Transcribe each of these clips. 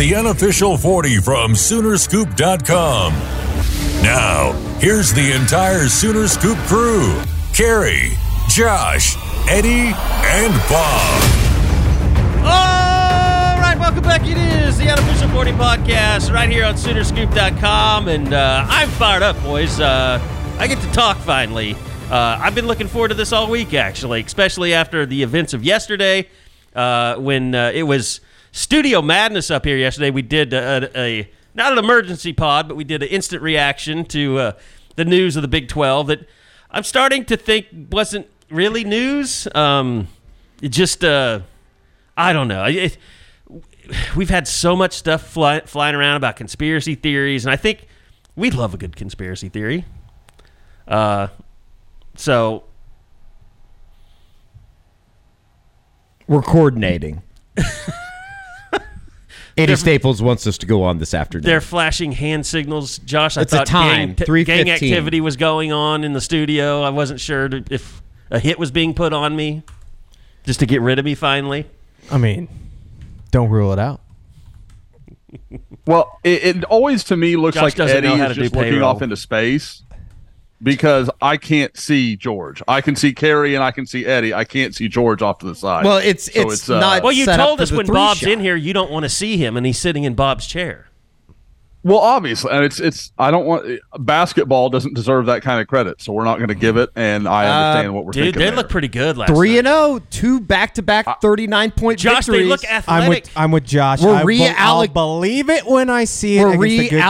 the unofficial 40 from Soonerscoop.com. Now, here's the entire Sooner Scoop crew Carrie, Josh, Eddie, and Bob. All right, welcome back. It is the Unofficial 40 Podcast right here on Soonerscoop.com. And uh, I'm fired up, boys. Uh, I get to talk finally. Uh, I've been looking forward to this all week, actually, especially after the events of yesterday uh, when uh, it was Studio Madness up here yesterday. We did a, a not an emergency pod, but we did an instant reaction to uh, the news of the Big 12 that I'm starting to think wasn't really news. Um, it just, uh, I don't know. It, we've had so much stuff fly, flying around about conspiracy theories, and I think we love a good conspiracy theory. Uh, so We're coordinating. Eddie Staples wants us to go on this afternoon. they're flashing hand signals. Josh, I It's a thought time, gang, gang activity was going on in the studio. I wasn't sure to- if a hit was being put on me just to get rid of me finally. I mean, don't rule it out. Well, it, it always to me looks Josh like doesn't Eddie know how is to do just looking payroll. off into space because I can't see George. I can see Carrie and I can see Eddie. I can't see George off to the side. well, it's So it's, it's, uh, not. Well, you set told for us when Bob's shot. in here you don't want to see him, and he's sitting in Bob's chair. Well, obviously, and it's it's. I don't want basketball doesn't deserve that kind of credit, so we're not going to give it. And I understand what we're Dude, thinking. they there. look pretty good last Three night. and zero, two back to back, thirty nine point Josh, they victories. look I'm athletic. with I'm with Josh. We're I be- I'll realloc- believe it when I see it. We're against a good team.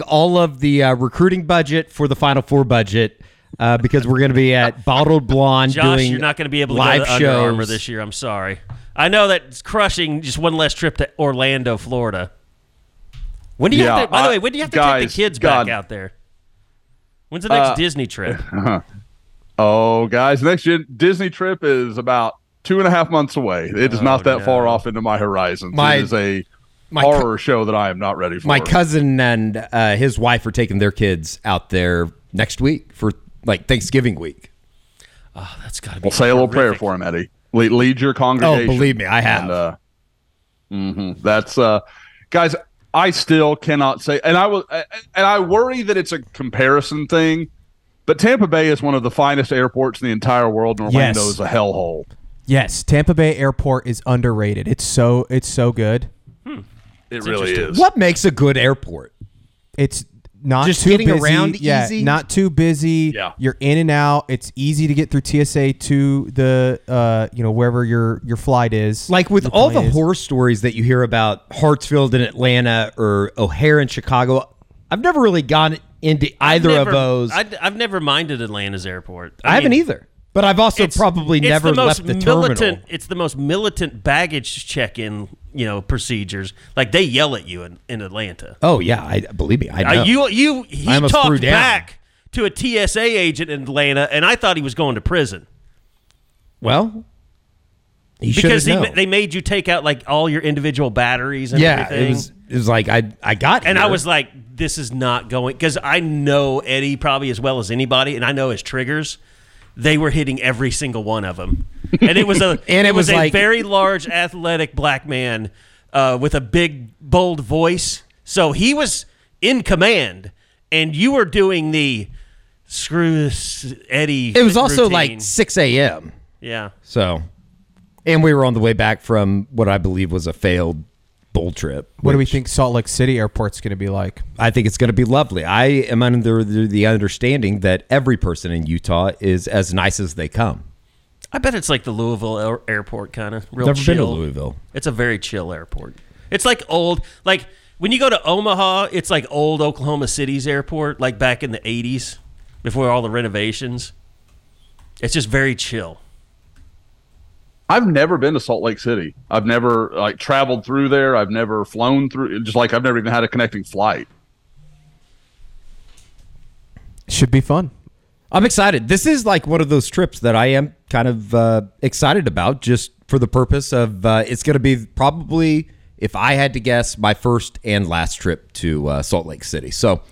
reallocating all of the uh, recruiting budget for the Final Four budget uh, because we're going to be at Bottled Blonde Josh, doing you're not going to be able to live go to Under Armour this year. I'm sorry. I know that it's crushing. Just one less trip to Orlando, Florida. When do you Yeah, have to? By the way, when do you have to take the kids God. back out there? When's the next Uh, Disney trip? Oh, guys, next gen- Disney trip is about two and a half months away. It is Oh, not that no. far off into my horizons. My- it is a my co- horror show that I am not ready for. My cousin and uh, his wife are taking their kids out there next week for like Thanksgiving week. Oh, that's got to be. Well, say a little prayer for him, Eddie. Lead, lead your congregation. Oh, believe me, I have. And, uh, mhm. That's uh, guys. I still cannot say, and I will, and I worry that it's a comparison thing. But Tampa Bay is one of the finest airports in the entire world, and Orlando Yes. is a hellhole. Yes, Tampa Bay Airport is underrated. It's so it's so good. Hmm. It really is. What makes a good airport? It's not Just too getting busy. around yeah, easy? not too busy. Yeah. You're in and out. It's easy to get through TSA to the uh, you know, wherever your your flight is. Like with Your all the is. horror stories that you hear about Hartsfield in Atlanta or O'Hare in Chicago, I've never really gone into either Never- of those. I, I, have never minded Atlanta's airport. I haven't either. But I've also it's- probably it's never the most left the militant, terminal. It's the most militant baggage check-in, you know, procedures. Like they yell at you in, in Atlanta. Oh yeah, I believe me. I know. Uh, you you he I almost threw talked back to a TSA agent in Atlanta, and I thought he was going to prison well, he because he, they made you take out like all your individual batteries and Yeah, everything. it was. It was like I I got and I was like, this is not going because I know Eddie probably as well as anybody, and I know his triggers. They were hitting every single one of them, and it was a And it was a like- very large, athletic black man uh, with a big, bold voice. So he was in command, and you were doing the screw this Eddie. It was also routine. like six a.m. yeah. So, and we were on the way back from what I believe was a failed bull trip. what do we which think Salt Lake City Airport's going to be like? I think it's going to be lovely. I am under the, the understanding that every person in Utah is as nice as they come. I bet it's like the Louisville air- airport kind of real Never chill. been to Louisville. It's a very chill airport. It's like old, like when you go to Omaha, it's like old Oklahoma City's airport, like back in the '80s, before all the renovations. It's just very chill. I've never been to Salt Lake City. I've never like traveled through there. I've never flown through. Just like I've never even had a connecting flight. Should be fun. I'm excited. This is like one of those trips that I am kind of uh, excited about, just for the purpose of uh, it's going to be probably, if I had to guess, my first and last trip to uh, Salt Lake City. So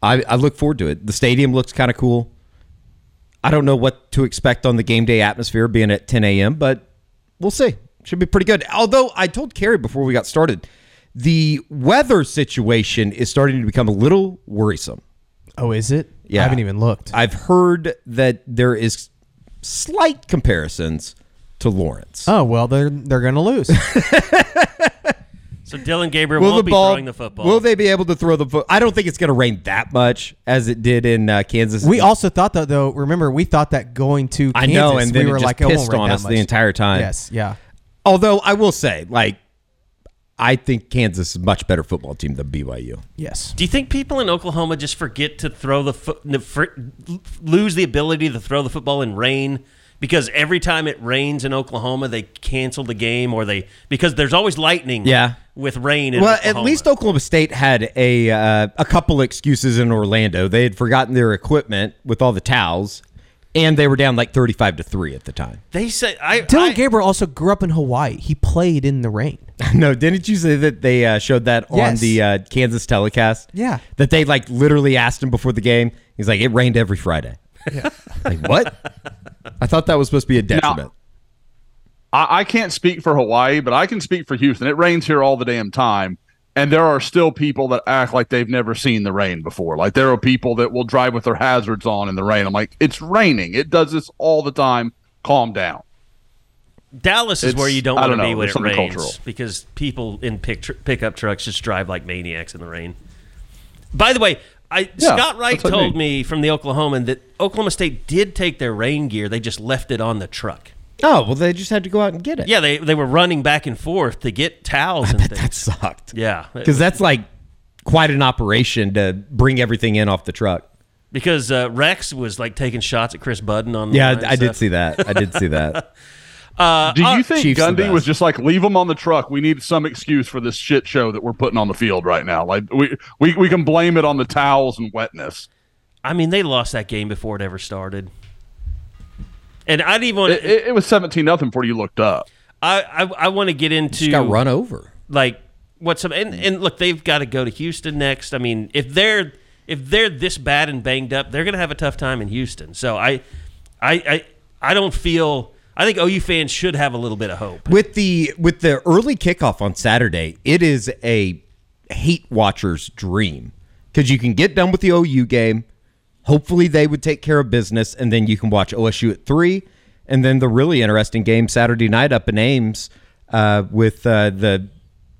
I, I look forward to it. The stadium looks kind of cool. I don't know what to expect on the game day atmosphere being at 10 a.m., but we'll see. should be pretty good. Although I told Carrie before we got started, the weather situation is starting to become a little worrisome. Oh, is it? Yeah. I haven't even looked. I've heard that there is slight comparisons to Lawrence. oh well, they're they're gonna lose. So Dillon Gabriel won't be throwing the football. Will they be able to throw the foot? I don't think it's going to rain that much as it did in uh, Kansas. we also thought that though. Remember, we thought that going to I know, and then we it were just like, it won't pissed rain on that us the entire time. Yes, yeah. Although I will say, like, I think Kansas is a much better football team than BYU. Yes. Do you think people in Oklahoma just forget to throw the foot, fr- lose the ability to throw the football in rain? Because every time it rains in Oklahoma, they cancel the game, or they because there's always lightning. Yeah. With rain. In Well, Oklahoma. at least Oklahoma State had a uh, a couple excuses in Orlando. They had forgotten their equipment with all the towels, and they were down like thirty-five to three at the time. they say I, Dillon I- Gabriel also grew up in Hawaii. He played in the rain. no, didn't you say that they uh, showed that on Yes. the uh, Kansas telecast? Yeah. that they like literally asked him before the game. He's like, "It rained every Friday." Yeah. like what? I thought that was supposed to be a detriment. I, I can't speak for Hawaii, but I can speak for Houston. It rains here all the damn time. And there are still people that act like they've never seen the rain before. Like there are people that will drive with their hazards on in the rain. I'm like, it's raining. It does this all the time. Calm down. Dallas is It's- where you don't want to be when it rains cultural. because people in pick tr- pickup trucks just drive like maniacs in the rain. By the way, I Yeah, Scott Wright I told mean. me from the Oklahoman that Oklahoma State did take their rain gear. They just left it on the truck. Oh well, they just had to go out and get it. Yeah, they they were running back and forth to get towels and things. that sucked. yeah, because that's like quite an operation to bring everything in off the truck. because uh, Rex was like taking shots at Chris Budden on. the Yeah, line and I did see that. I did see that. Do you think Chiefs Gundy was just like leave them on the truck? We need some excuse for this shit show that we're putting on the field right now. Like we we, we can blame it on the towels and wetness. I mean, they lost that game before it ever started. And I didn't even want. It, it, it was seventeen nothing before you looked up. I I, I want to get into Just got run over. like what's some and, and look they've got to go to Houston next. I mean if they're if they're this bad and banged up, they're gonna have a tough time in Houston. So I I I, I don't feel I think OU fans should have a little bit of hope. With the with the early kickoff on Saturday, it is a hate watcher's dream because you can get done with the OU game. Hopefully, they would take care of business, and then you can watch OSU at three, and then the really interesting game Saturday night up in Ames uh, with uh, the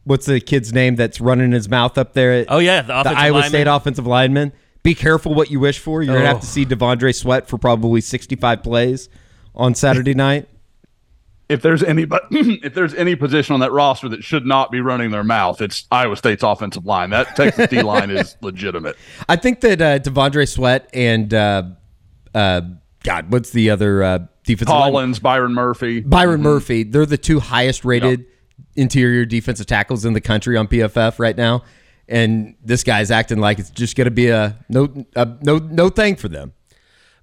what's the kid's name that's running his mouth up there? Oh, yeah, the the Iowa lineman. State offensive lineman. Be careful what you wish for. You're gonna have to Oh. see T'Vondre Sweat for probably 65 plays on Saturday night. If there's any but if there's any position on that roster that should not be running their mouth, it's Iowa State's offensive line. That Texas D line is legitimate. I think that uh, T'Vondre Sweat and uh, uh, God, what's the other uh, defensive? Collins, Byron Murphy. Byron Murphy. They're the two highest rated interior defensive tackles in the country on PFF right now, and this guy's acting like it's just going to be a no, a, no, no thing for them.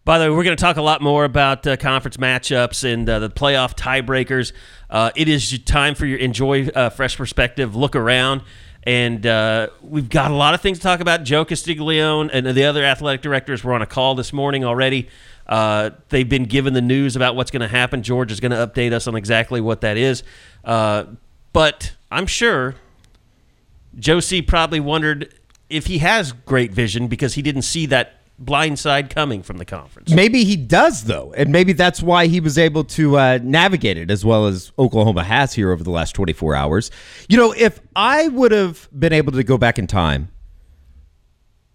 By the way, we're going to talk a lot more about uh, conference matchups and uh, the playoff tiebreakers. Uh, it is time for your enjoy uh, fresh perspective, look around, and uh, we've got a lot of things to talk about. Joe Castiglione and the other athletic directors were on a call this morning already. Uh, they've been given the news about what's going to happen. George is going to update us on exactly what that is. But I'm sure Josie probably wondered if he has great vision because he didn't see that blind side coming from the conference. Maybe he does though, and maybe that's why he was able to uh, navigate it as well as Oklahoma has here over the last 24 hours. You know, if I would have been able to go back in time,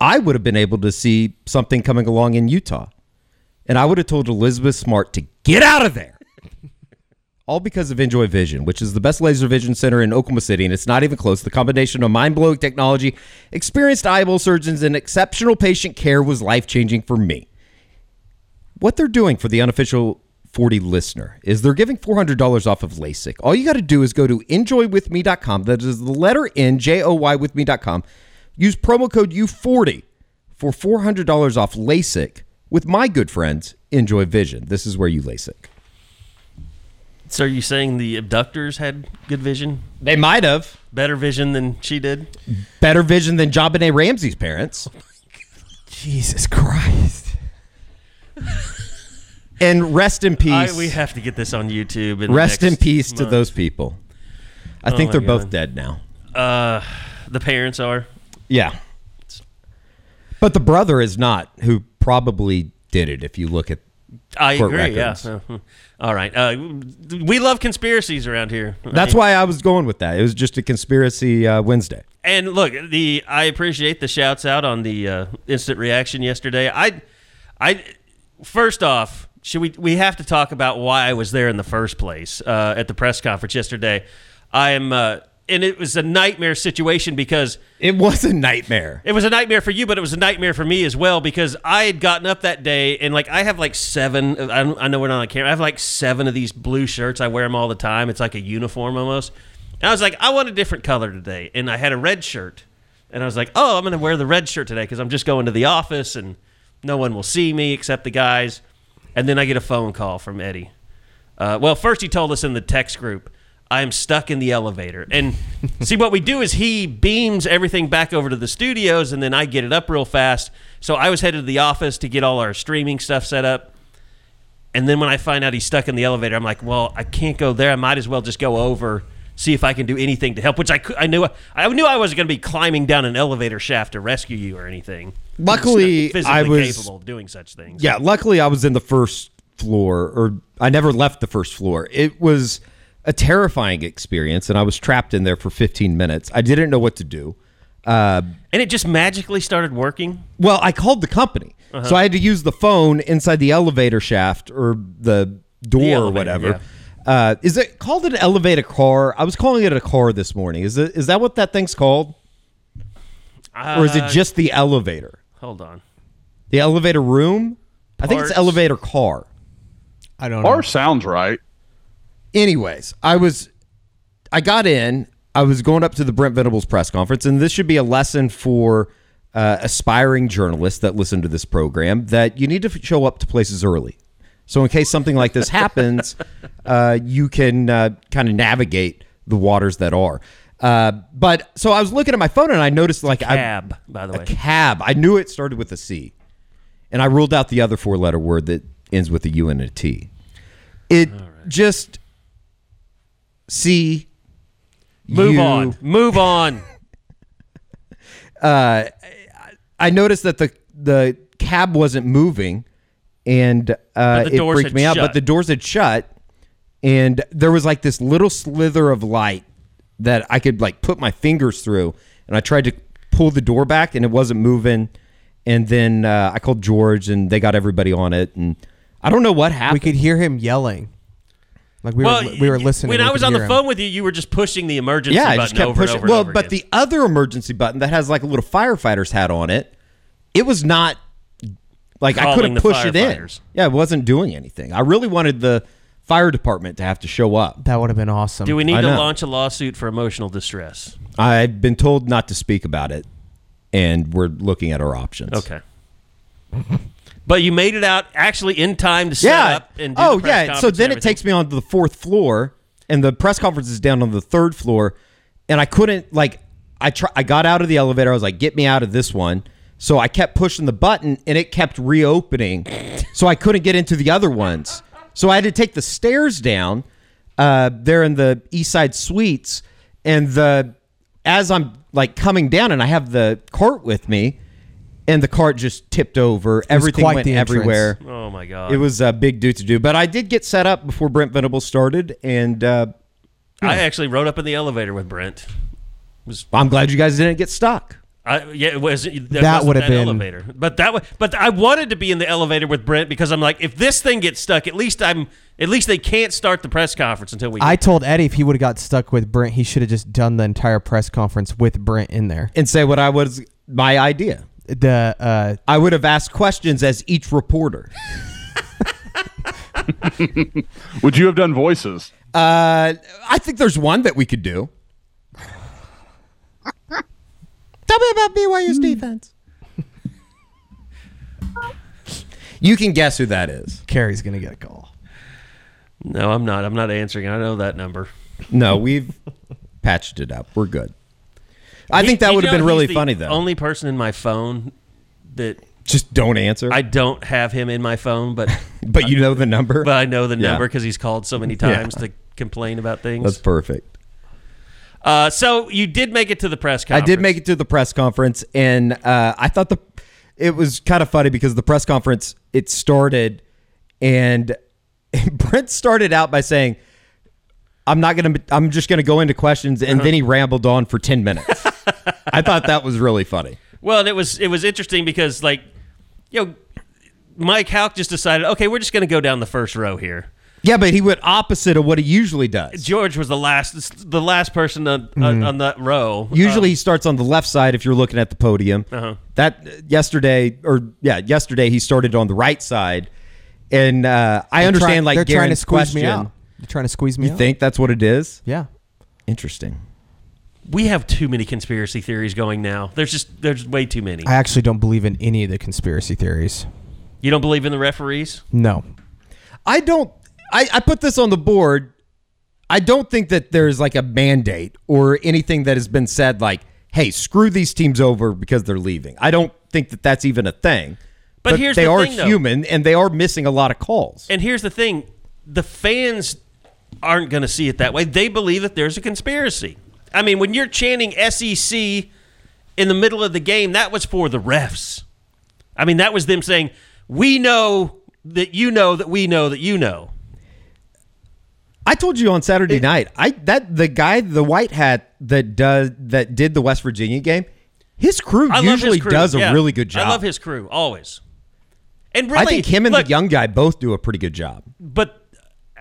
I would have been able to see something coming along in Utah, and I would have told Elizabeth Smart to get out of there. All because of NJoy Vision, which is the best laser vision center in Oklahoma City, and it's not even close. The combination of mind blowing technology, experienced eyeball surgeons, and exceptional patient care was life changing for me. What they're doing for the unofficial 40 listener is they're giving $400 off of LASIK. All you got to do is go to njoywithme.com. That is the letter N, J O Y with me.com. Use promo code U40 for $400 off LASIK with my good friends, NJoy Vision. This is where you LASIK. So are you saying the abductors had good vision? They might have. Better vision than she did? Better vision than JonBenet Ramsey's parents. Jesus Christ. And rest in peace. I, we have to get this on YouTube. In rest in peace to those people. I Oh think they're God. both dead now. Uh, the parents are. Yeah. But the brother is not, who probably did it if you look at I agree. records. Yeah. All right. Uh, we love conspiracies around here. That's why I was going with that. It was just a conspiracy uh, Wednesday. And look, the I appreciate the shouts out on the uh, instant reaction yesterday. I, I, first off, should we we have to talk about why I was there in the first place uh, at the press conference yesterday? I am, uh, and it was a nightmare situation because It was a nightmare. it was a nightmare for you, but it was a nightmare for me as well because I had gotten up that day and like I have like seven. I, I know we're not on camera. I have like seven of these blue shirts. I wear them all the time. It's like a uniform almost. And I was like, I want a different color today, and I had a red shirt, and I was like, oh, I'm gonna wear the red shirt today because I'm just going to the office and no one will see me except the guys. And then I get a phone call from Eddie. Uh, well, first he told us in the text group, I am stuck in the elevator. And see, what we do is he beams everything back over to the studios, and then I get it up real fast. So I was headed to the office to get all our streaming stuff set up. And then when I find out he's stuck in the elevator, I'm like, well, I can't go there. I might as well just go over, see if I can do anything to help. Which I, I knew I knew I wasn't going to be climbing down an elevator shaft to rescue you or anything. Luckily, physically I was capable of doing such things. Yeah, luckily I was in the first floor, or I never left the first floor. It was a terrifying experience, and I was trapped in there for 15 minutes. I didn't know what to do. Uh, and it just magically started working. well, I called the company, so I had to use the phone inside the elevator shaft or the door or elevator, whatever. Uh, is it called an elevator car? I was calling it a car this morning. Is it? Is that what that thing's called, or is it Uh, just the elevator? Hold on. The elevator room? I think it's elevator car. I don't know. Or sounds right. Anyways, I was, I got in. I was going up to the Brent Venables press conference, and this should be a lesson for uh, aspiring journalists that listen to this program that you need to show up to places early. So, in case something like this happens, uh, you can uh, kind of navigate the waters that are. Uh, but so I was looking at my phone and I noticed like I, Cab, by the a way. cab. I knew it started with a C, and I ruled out the other four-letter word that ends with a U and a T. It just C. Move U- on. Move on. I noticed that the the cab wasn't moving, and uh, it freaked had me out. shut. But the doors had shut, and there was like this little slither of light that I could like put my fingers through, and I tried to pull the door back, and it wasn't moving. And then uh, I called George, and they got everybody on it, and I don't know what happened. we could hear him yelling. Like we well, were we were listening. When we I was on hear the him. phone with you, you were just pushing the emergency button. yeah, I button just kept over pushing. and over. well, and over but again. the other emergency button that has like a little firefighter's hat on it, it was not like I couldn't the push it in. Yeah, it wasn't doing anything. I really wanted the fire department to have to show up. that would have been awesome. do we need I to know. launch a lawsuit for emotional distress? I've been told not to speak about it, and we're looking at our options. Okay. But you made it out actually in time to set Yeah. up and do oh the press yeah. So then it takes me on to the fourth floor, and the press conference is down on the third floor, and I couldn't like I try I got out of the elevator. I was like, get me out of this one. So I kept pushing the button, and it kept reopening. so I couldn't get into the other ones. So I had to take the stairs down. Uh, there in the East Side Suites, and the as I'm like coming down, and I have the cart with me, and the cart just tipped over. Everything quite went the everywhere. Oh my god. It was a big do to do, but I did get set up before Brent Venables started, and uh, I actually rode up in the elevator with Brent. Was, I'm glad you guys didn't get stuck. I, yeah, it was that, That would have that been- elevator, but that wa- but I wanted to be in the elevator with Brent because I'm like, if this thing gets stuck, at least I'm at least they can't start the press conference until we. I told Eddie if he would have got stuck with Brent, he should have just done the entire press conference with Brent in there. And say what I was my idea. The uh, I would have asked questions as each reporter. Would you have done voices? Uh, I think there's one that we could do. Tell me about BYU's defense. you can guess who that is. Carrie's gonna get a call. no, I'm not. I'm not answering. I know that number. No, we've patched it up. We're good. I think that you would have know been really he's the funny though. Only person in my phone that Just don't answer. I don't have him in my phone, but but you know the number. but I know the Yeah. number because he's called so many times to complain about things. That's perfect. Uh, so you did make it to the press conference. I conference. did make it to the press conference, and uh, I thought the it was kind of funny because the press conference it started, and Brent started out by saying, "I'm not gonna, I'm just gonna go into questions," and then he rambled on for ten minutes. I thought that was really funny. Well, and it was it was interesting because like, you know, Mike Hauk just decided, okay, we're just going to go down the first row here. Yeah, but he went opposite of what he usually does. George was the last the last person on, on, on that row. Usually he starts on the left side if you're looking at the podium. Uh-huh. That yesterday or yeah, yesterday he started on the right side, and uh, I They're understand trying- like they're trying to Garen's squeeze me question. out. They're trying to squeeze me You out. think that's what it is? Yeah. Interesting. We have too many conspiracy theories going now. There's just there's way too many. I actually don't believe in any of the conspiracy theories. You don't believe in the referees? No. I don't. I, I put this on the board. I don't think that there's like a mandate or anything that has been said like, "Hey, screw these teams over because they're leaving." I don't think that that's even a thing. But here's they the are thing, though. human and they are missing a lot of calls. And here's the thing: the fans aren't going to see it that way. They believe that there's a conspiracy. I mean, when you're chanting SEC in the middle of the game, that was for the refs. I mean, that was them saying, "We know that you know that we know that you know." I told you on Saturday night. I that the guy, the white hat that does that did the West Virginia game. His crew I usually his crew. does a Yeah. really good job. I love his crew always. And really, I think him and look, the young guy both do a pretty good job. but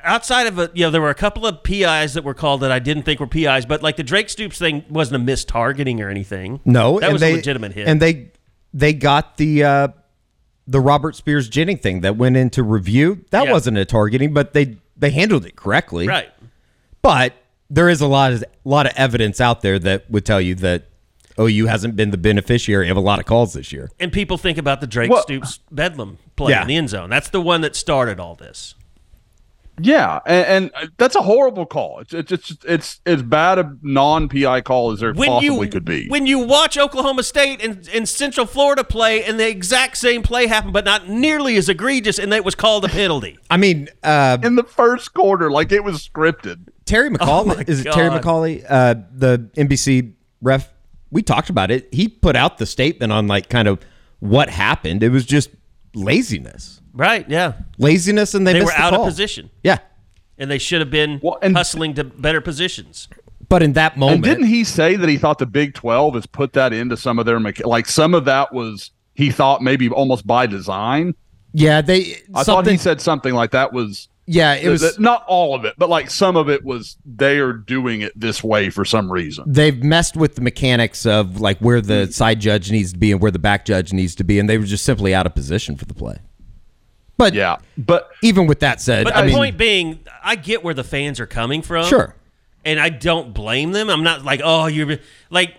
outside of a, you know, there were a couple of PIs that were called that I didn't think were PIs, but like the Drake Stoops thing wasn't a missed targeting or anything. No, that was they, a legitimate hit. and they they got the uh, the Robert Spears Jennings thing that went into review. That Yeah. wasn't a targeting, but they they handled it correctly. right. But there is a lot of a lot of evidence out there that would tell you that OU hasn't been the beneficiary of a lot of calls this year. And people think about the Drake Well- Stoops Bedlam play Yeah. in the end zone. That's the one that started all this. Yeah, and, and that's a horrible call. It's it's it's it's as bad a non PI call as there When possibly you could be. when you watch Oklahoma State and, and Central Florida play, and the exact same play happened, but not nearly as egregious, and it was called a penalty. I mean, uh, in the first quarter, like it was scripted. Terry McAulay is it Terry Oh McAulay, uh, the NBC ref. We talked about it. He put out the statement on like kind of what happened. It was just laziness, Right? Yeah. laziness, and they, They missed were the out of position, Yeah, and they should have been Well, and- hustling to better positions. but in that And moment, didn't he say that he thought the Big Twelve has put that into some of their like some of that was he thought maybe almost by design. yeah, they. I thought something- he said something like that was Yeah, it was. that- not all of it, but like some of it was they are doing it this way for some reason. they've messed with the mechanics of like where the side judge needs to be and where the back judge needs to be, and they were just simply out of position for the play. But Yeah, but even with that said, But I the mean, point being, I get where the fans are coming from. Sure. And I don't blame them. I'm not like, oh, you're like,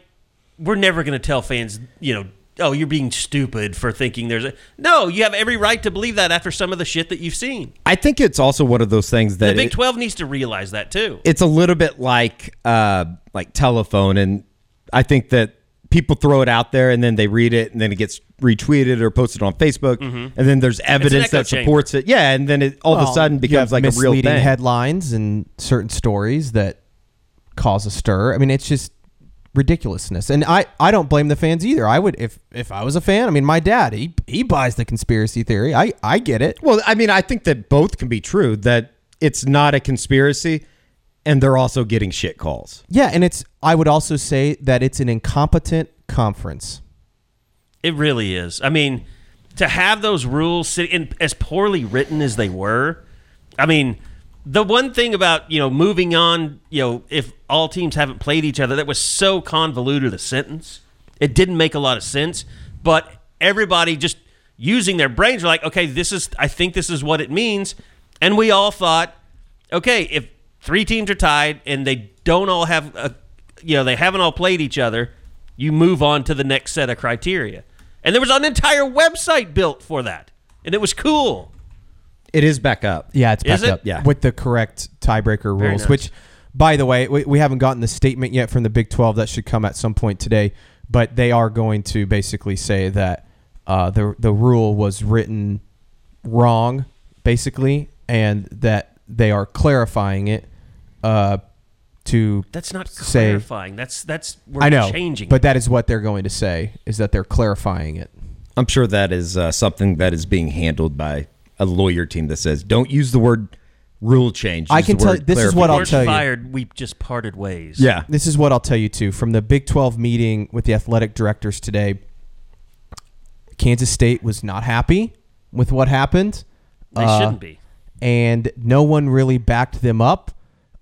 we're never going to tell fans, you know, oh, you're being stupid for thinking there's a. No, you have every right to believe that after some of the shit that you've seen. I think it's also one of those things that The Big it- 12 needs to realize that too. it's a little bit like uh, like telephone, and I think that people throw it out there and then they read it and then it gets retweeted or posted on Facebook, and then there's evidence echo that supports it. Yeah, and then it all of a sudden becomes like a real misleading thing. headlines and certain stories that cause a stir. I mean, it's just ridiculousness. And I, I don't blame the fans either. I would if if I was a fan. I mean, my dad he he buys the conspiracy theory. I I get it. Well, I mean, I think that both can be true. That it's not a conspiracy, and they're also getting shit calls. Yeah, and it's I would also say that it's an incompetent conference. It really is. I mean, to have those rules sit as poorly written as they were, I mean, the one thing about you know moving on, you know, if all teams haven't played each other, that was so convoluted a sentence. It didn't make a lot of sense, but everybody just using their brains were like, okay, this is. I think this is what it means, and we all thought, okay, if three teams are tied and they don't all have a, you know, they haven't all played each other, you move on to the next set of criteria. And there was an entire website built for that. And it was cool. It is back up. Yeah, it's Is backed it? up. Yeah. with the correct tiebreaker rules. nice. Which, by the way, we, we haven't gotten the statement yet from the Big Twelve. That should come at some point today. But they are going to basically say that uh, the the rule was written wrong, basically, and that they are clarifying it uh, to. That's not Say- clarifying. That's that's we're I know, changing. but that is what they're going to say is that they're clarifying it. I'm sure that is uh, something that is being handled by a lawyer team that says don't use the word rule change. I use can the tell- word this is what I'll Weren't tell you. fired. We just parted ways. Yeah. This is what I'll tell you too. From the Big 12 meeting with the athletic directors today, Kansas State was not happy with what happened. They Uh, shouldn't be. and no one really backed them up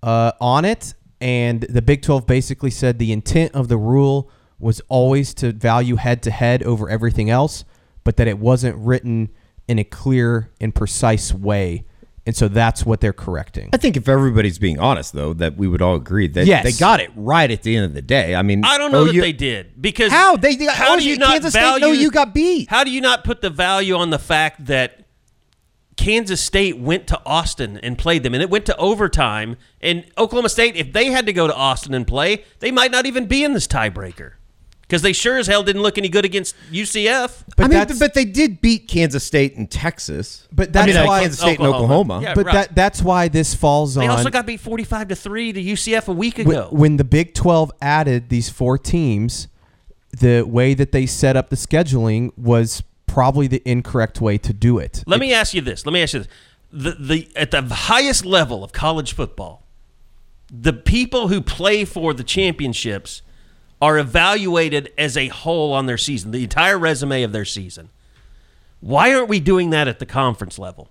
uh, on it. And the Big 12 basically said the intent of the rule was always to value head to head over everything else, but that it wasn't written in a clear and precise way. And so that's what they're correcting. I think if everybody's being honest, though, that we would all agree that Yes. they got it right at the end of the day. I mean, I don't know that OU they did because How? They- they- how do you not Kansas State, value? no, you got beat. How do you not put the value on the fact that Kansas State went to Austin and played them, and it went to overtime? And Oklahoma State, if they had to go to Austin and play, they might not even be in this tiebreaker because they sure as hell didn't look any good against UCF. But I mean, but they did beat Kansas State and Texas. But I that's mean, uh, why- Kansas State Oklahoma. and Oklahoma. Yeah. but right. that that's why this falls They on They also got beat forty-five to three to UCF a week when, ago. when the Big 12 added these four teams, the way that they set up the scheduling was probably the incorrect way to do it. Let me ask you this. Let me ask you this. The, the at the highest level of college football, the people who play for the championships are evaluated as a whole on their season, the entire resume of their season. Why aren't we doing that at the conference level?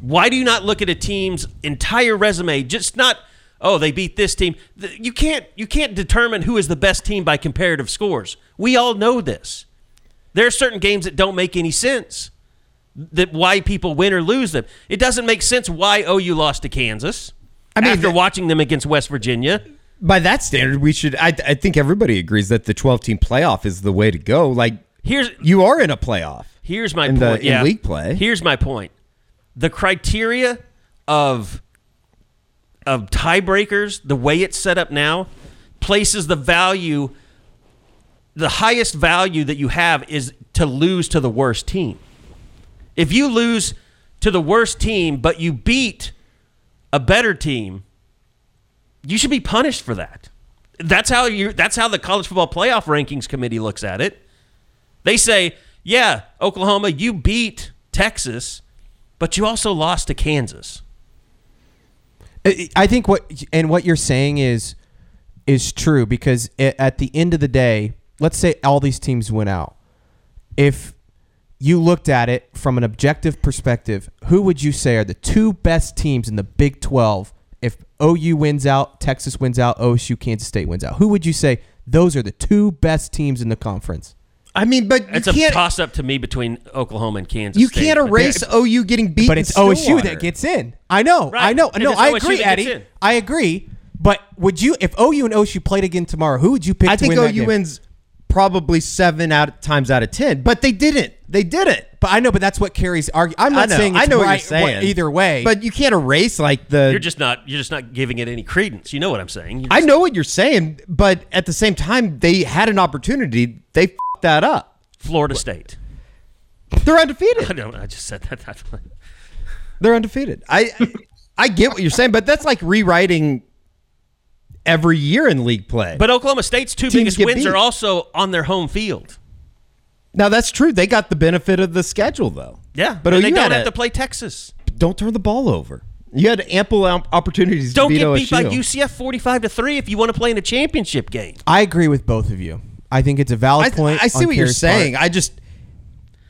Why do you not look at a team's entire resume? Just not, oh, they beat this team. You can't you can't determine who is the best team by comparative scores. We all know this. There are certain games that don't make any sense. That why people win or lose them. It doesn't make sense why OU lost to Kansas. I mean, after the- watching them against West Virginia. By that standard, we should. I, I think everybody agrees that the 12 team playoff is the way to go. Like Here's you are in a playoff. Here's my in the- point. in league play. Here's my point. The criteria of of tiebreakers, the way it's set up now, places the value the highest value that you have is to lose to the worst team. If you lose to the worst team but you beat a better team, you should be punished for that. That's how you that's how the college football playoff rankings committee looks at it. They say, "Yeah, Oklahoma, you beat Texas, but you also lost to Kansas." I think what and what you're saying is is true because at the end of the day, let's say all these teams went out. If you looked at it from an objective perspective, who would you say are the two best teams in the Big 12 if OU wins out, Texas wins out, OSU, Kansas State wins out? Who would you say those are the two best teams in the conference? I mean, but It's a can't. toss up to me between Oklahoma and Kansas. you State, can't but- erase OU getting beat. But in it's OSU that gets in. I know. Right. I know. And no, I OSU agree, Eddie. I agree. But would you, if OU and OSU played again tomorrow, who would you pick I to think win that OU game? wins probably seven out times out of ten, but they didn't. They didn't. But I know, but that's what carries argue. I'm I not know. saying it's I know what you're saying. either way. but you can't erase like the. You're just not. You're just not giving it any credence. You know what I'm saying? You're I know what you're saying, but at the same time, they had an opportunity. They f- that up. Florida State. They're undefeated. I undefeated. know. I just said that. They're undefeated. I I get what you're saying, but that's like rewriting every year in league play. But Oklahoma State's two Teams biggest wins beat. are also on their home field. now that's true. They got the benefit of the schedule, though. Yeah, but and they don't have a- to play Texas. Don't turn the ball over. You had ample opportunities. Don't to beat get beat by UCF 45 to three if you want to play in a championship game. I agree with both of you. I think it's a valid I, point. I see on what you're Kerry's part. saying. I just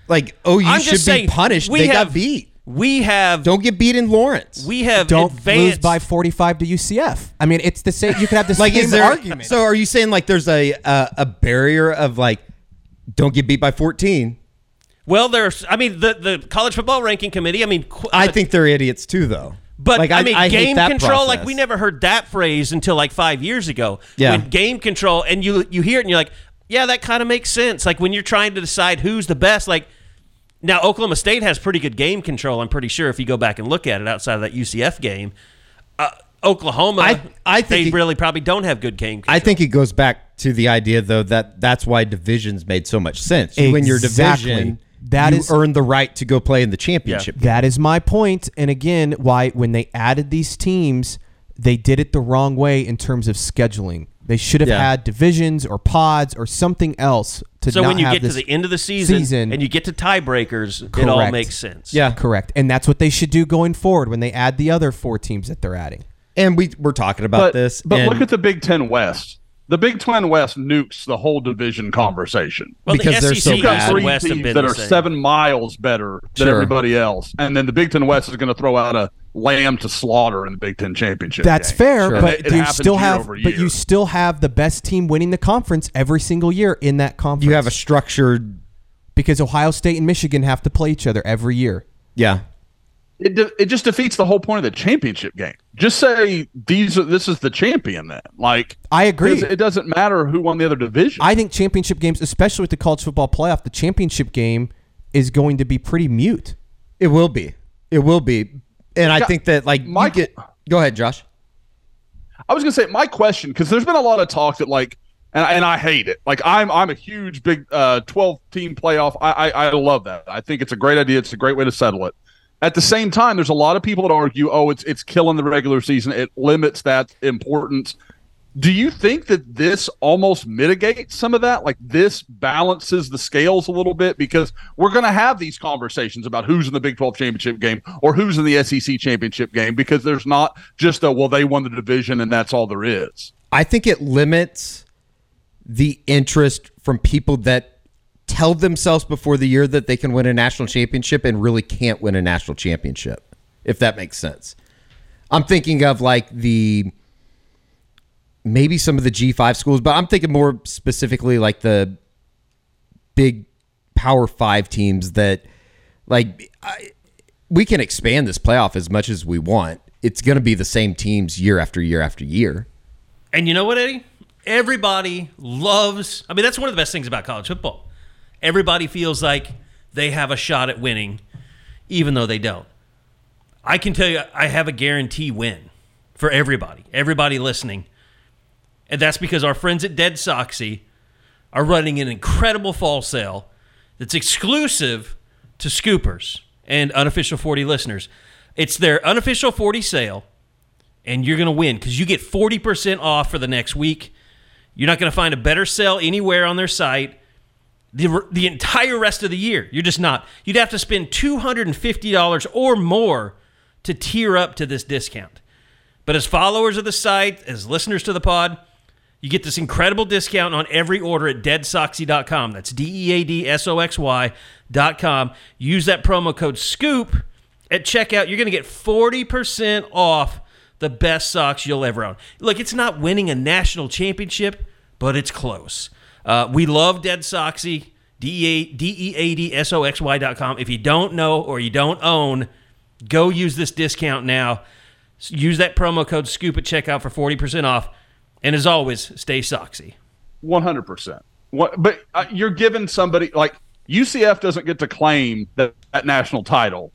like OU I'm should be saying punished. We They have, got beat. We have. Don't get beat in Lawrence. we have Don't advanced lose by 45 to UCF. I mean, it's the same. You could have the like same is there argument. so are you saying like there's a uh, a barrier of like don't get beat by 14 Well, there's. I mean, the the college football ranking committee. I mean, qu- i think they're idiots too though But like I, mean, hate game that control. Like we never heard that phrase until like five years ago. Yeah. When game control, and you you hear it, and you're like, yeah, that kind of makes sense. Like when you're trying to decide who's the best. Like now, Oklahoma State has pretty good game control. I'm pretty sure if you go back and look at it outside of that UCF game, uh, Oklahoma, I- I think they it- really probably don't have good game. control. i think it goes back back to the idea though that that's why divisions made so much sense. You win your Exactly. division, That you is- earn the right to go play in the championship. game. That is my point. And again, why when they added these teams, they did it the wrong way in terms of scheduling. They should have Yeah. had divisions or pods or something else to So not when you have get to the end of the season, season- and you get to tiebreakers, it all Correct. makes sense. Yeah. correct, and that's what they should do going forward when they add the other four teams that they're adding. And we we're talking about but, this. But and look at the Big Ten West. The Big Ten West nukes the whole division conversation. Well, Because the they're SEC so bad. three West have teams been that are same. seven miles better than Sure. everybody else, and then the Big Ten West is going to throw out a lamb to slaughter in the Big Ten championship. That's game. fair, Sure. but It- it you still have, but you still have the best team winning the conference every single year in that conference. you have a structured because Ohio State and Michigan have to play each other every year. yeah. It de- it just defeats the whole point of the championship game. Just say these are, this is the champion. Then, like, I agree. It doesn't matter who won the other division. I think championship games, especially with the college football playoff, the championship game is going to be pretty mute. It will be. It will be. And I think that like my- you get Go ahead, Josh. I was gonna say my question because there's been a lot of talk that like, and, and I hate it. Like I'm I'm a huge big uh 12 team playoff. I, I I love that. I think it's a great idea. It's a great way to settle it. At the same time, there's a lot of people that argue, oh, it's it's killing the regular season. It limits that importance. Do you think that this almost mitigates some of that? Like this balances the scales a little bit because we're going to have these conversations about who's in the Big 12 championship game or who's in the SEC championship game because there's not just a, well, they won the division and that's all there is. I think it limits the interest from people that tell themselves before the year that they can win a national championship and really can't win a national championship, if that makes sense. I'm thinking of like the maybe some of the G5 schools, but I'm thinking more specifically like the big Power 5 teams that like I, we can expand this playoff as much as we want. It's going to be the same teams year after year after year. And you know what, Eddie? Everybody loves. I mean, that's one of the best things about college football. Everybody feels like they have a shot at winning, even though they don't. I can tell you, I have a guarantee win for everybody, everybody listening. And that's because our friends at Dead Soxy are running an incredible fall sale that's exclusive to scoopers and unofficial 40 listeners. It's their unofficial 40 sale and you're going to win because you get 40% off for the next week. You're not going to find a better sale anywhere on their site the, the entire rest of the year. You're just not. You'd have to spend $250 or more to tier up to this discount. But as followers of the site, as listeners to the pod, you get this incredible discount on every order at deadsoxy.com. That's D E A D S O X Y.com. Use that promo code SCOOP at checkout. You're going to get 40% off the best socks you'll ever own. Look, it's not winning a national championship, but it's close. Uh, we love Dead Soxy, D A D S O X Y.com. If you don't know or you don't own, go use this discount now. Use that promo code SCOOP at checkout for 40% off. And as always, stay soxy. One hundred percent. What? But uh, you're giving somebody like UCF doesn't get to claim that, that national title,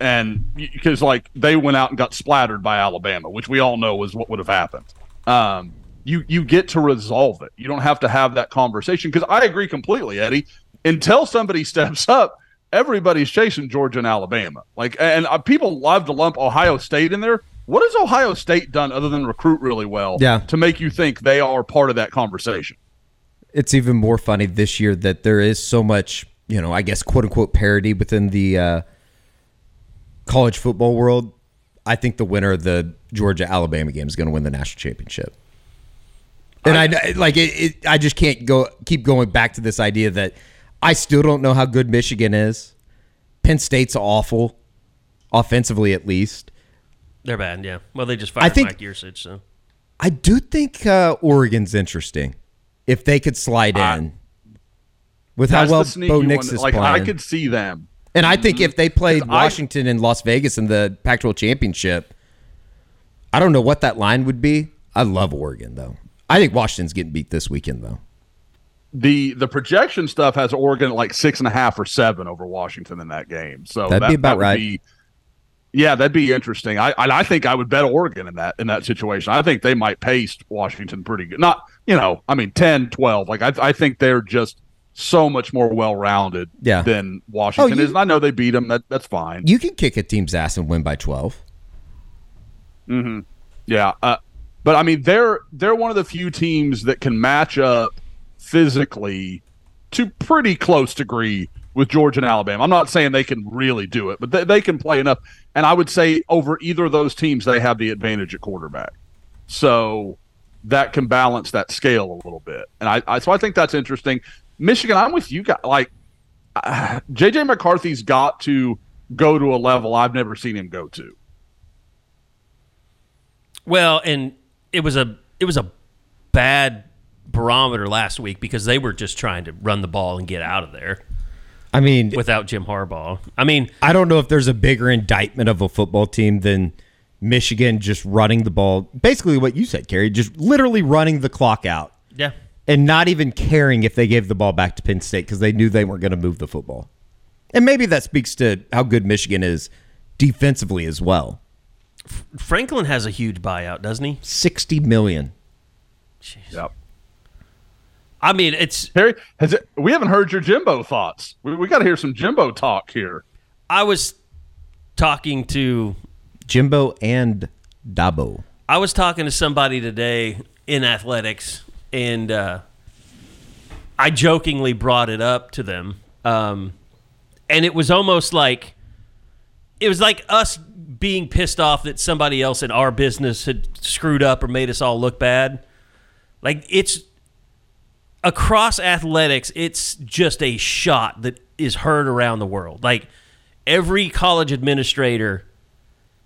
and because like they went out and got splattered by Alabama, which we all know is what would have happened. Um, you you get to resolve it. You don't have to have that conversation because I agree completely, Eddie. Until somebody steps up, everybody's chasing Georgia and Alabama. Like, and uh, people love to lump Ohio State in there. What has Ohio State done other than recruit really well Yeah. to make you think they are part of that conversation? it's even more funny this year that there is so much, you know, I guess quote unquote parody within the uh, college football world. I think the winner of the Georgia Alabama game is going to win the national championship. And I, like it, it. I just can't go keep going back to this idea that I still don't know how good Michigan is. Penn State's awful, offensively at least. They're bad, yeah. Well, they just fired think- Mike Yurcich, so. I do think uh, Oregon's interesting if they could slide in with how well the sneaky Bo one Nix that, is like playing. I could see them. And I think if they played 'Cause I- Washington and Las Vegas in the Pac-12 championship, I don't know what that line would be. I love Oregon though. I think Washington's getting beat this weekend though. The the projection stuff has Oregon at like six and a half or seven over Washington in that game. So That'd that, be about that right. Be, Yeah, that'd be interesting. I I think I would bet Oregon in that in that situation. I think they might pace Washington pretty good. Not you know, I mean 10, 12. Like I I think they're just so much more well rounded Yeah. than Washington Oh, you- is. And I know they beat them. That that's fine. You can kick a team's ass and win by 12. Hmm. Yeah, uh, but I mean they're they're one of the few teams that can match up physically to pretty close degree with Georgia and Alabama. I'm not saying they can really do it, but they, they can play enough. And I would say over either of those teams, they have the advantage at quarterback. So that can balance that scale a little bit. And I, I so I think that's interesting. Michigan, I'm with you guys. Like uh, JJ McCarthy's got to go to a level I've never seen him go to. Well, and it was a it was a bad barometer last week because they were just trying to run the ball and get out of there I mean, without Jim Harbaugh. I mean, I don't know if there's a bigger indictment of a football team than Michigan just running the ball. Basically, what you said, Kerry, just literally running the clock out yeah. and not even caring if they gave the ball back to Penn State because they knew they weren't going to move the football. And maybe that speaks to how good Michigan is defensively as well. Franklin has a huge buyout, doesn't he? 60 million. Yep. I mean, it's Harry, has it, we haven't heard your Jimbo thoughts. We, we got to hear some Jimbo talk here. I was talking to Jimbo and Dabo. I was talking to somebody today in athletics, and uh, I jokingly brought it up to them, um, and it was almost like it was like us being pissed off that somebody else in our business had screwed up or made us all look bad. Like it's across athletics, it's just a shot that is heard around the world. Like every college administrator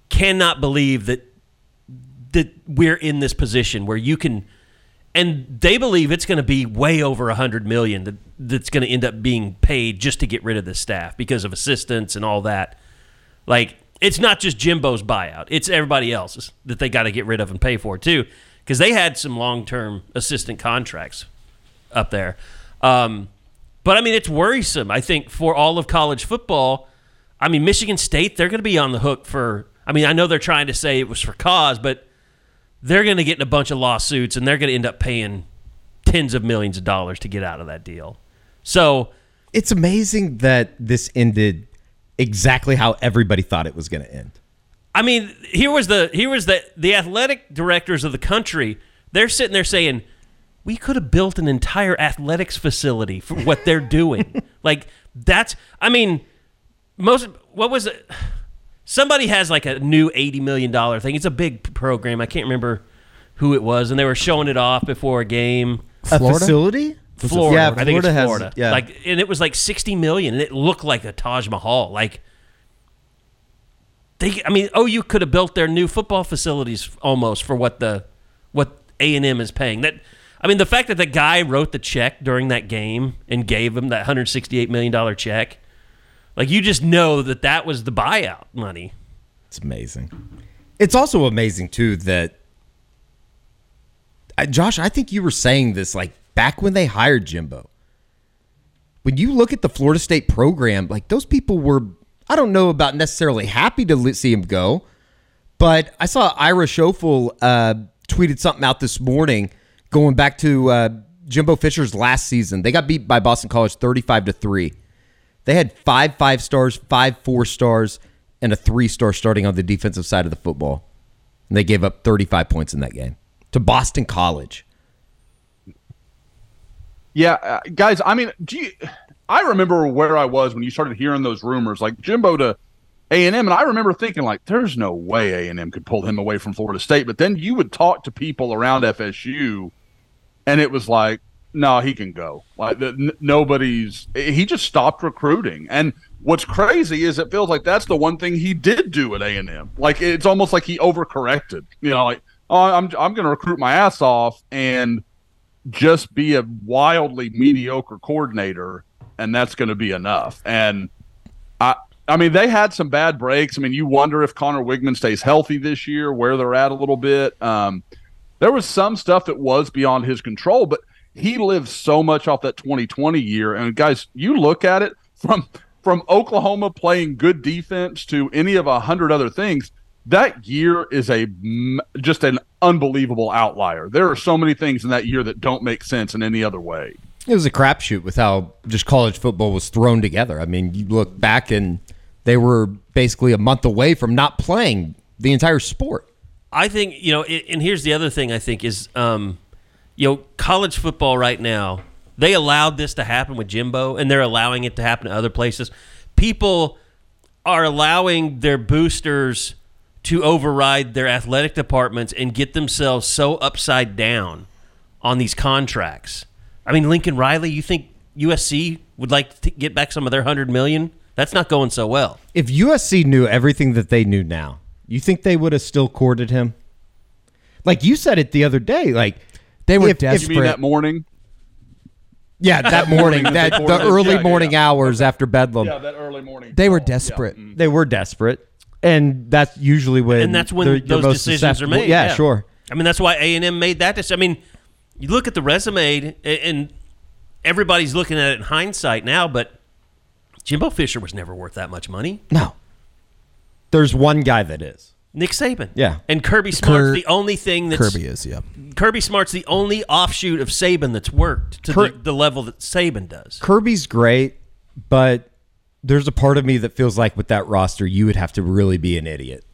cannot believe that that we're in this position where you can and they believe it's going to be way over a hundred million that that's going to end up being paid just to get rid of the staff because of assistants and all that. Like it's not just Jimbo's buyout; it's everybody else's that they got to get rid of and pay for too, because they had some long-term assistant contracts up there. Um, but I mean, it's worrisome. I think for all of college football. I mean, Michigan State they're going to be on the hook for. I mean, I know they're trying to say it was for cause, but they're going to get in a bunch of lawsuits and they're going to end up paying tens of millions of dollars to get out of that deal. So It's amazing that this ended exactly how everybody thought it was going to end. I mean, here was the here was the the athletic directors of the country. They're sitting there saying, "We could have built an entire athletics facility for what they're doing." like that's, I mean, most what was it? Somebody has like a new eighty million dollar thing. It's a big program. I can't remember who it was, and they were showing it off before a game. A Florida? facility? Florida. Yeah, I think it's Florida has- Florida. yeah. Like, and it was like sixty million, and it looked like a Taj Mahal. Like, they, I mean, oh, you could have built their new football facilities almost for what the what A and M is paying. That, I mean, the fact that the guy wrote the check during that game and gave him that hundred sixty eight million dollar check, like you just know that that was the buyout money. It's amazing. It's also amazing too that Josh, I think you were saying this like back when they hired Jimbo. When you look at the Florida State program, like those people were I don't know about necessarily happy to see him go, but I saw Ira Schoffel uh, tweeted something out this morning going back to uh, Jimbo Fisher's last season. They got beat by Boston College 35 to 3. They had five five stars, five four stars, and a three star starting on the defensive side of the football. And they gave up 35 points in that game to Boston College. Yeah, uh, guys. I mean, do you, I remember where I was when you started hearing those rumors, like Jimbo to A and M, and I remember thinking, like, there's no way A and M could pull him away from Florida State. But then you would talk to people around FSU, and it was like, no, he can go. Like, the, n- nobody's. He just stopped recruiting, and what's crazy is it feels like that's the one thing he did do at A and M. Like, it's almost like he overcorrected. You know, like, oh, I'm I'm going to recruit my ass off and just be a wildly mediocre coordinator and that's going to be enough. And I I mean they had some bad breaks. I mean you wonder if Conner Weigman stays healthy this year, where they're at a little bit. Um, there was some stuff that was beyond his control, but he lived so much off that 2020 year. And guys, you look at it from from Oklahoma playing good defense to any of a hundred other things, that year is a just an unbelievable outlier. There are so many things in that year that don't make sense in any other way. It was a crapshoot with how just college football was thrown together. I mean, you look back and they were basically a month away from not playing the entire sport. I think you know, and here's the other thing. I think is, um, you know, college football right now. They allowed this to happen with Jimbo, and they're allowing it to happen to other places. People are allowing their boosters to override their athletic departments and get themselves so upside down on these contracts. I mean, Lincoln Riley, you think USC would like to get back some of their 100 million? That's not going so well. If USC knew everything that they knew now, you think they would have still courted him? Like you said it the other day, like they were if- if- desperate. You mean that morning? yeah, that morning, that the Morning. early Yeah, morning yeah. hours after Bedlam, Yeah, that early morning. they were desperate. Yeah. Mm. they were desperate, and that's usually when and that's when they're- you're those most decisions are made. Yeah, sure. I mean, that's why A and M made that decision. I mean, you look at the resume, and- and everybody's looking at it in hindsight now, but Jimbo Fisher was never worth that much money. No, there's one guy that is. Nick Saban, Yeah. and Kirby Smart's Kir- the only thing that's Kirby is, yeah. Kirby Smart's the only offshoot of Saban that's worked to Kir- the, the level that Saban does. Kirby's great, but there's a part of me that feels like with that roster, you would have to really be an idiot.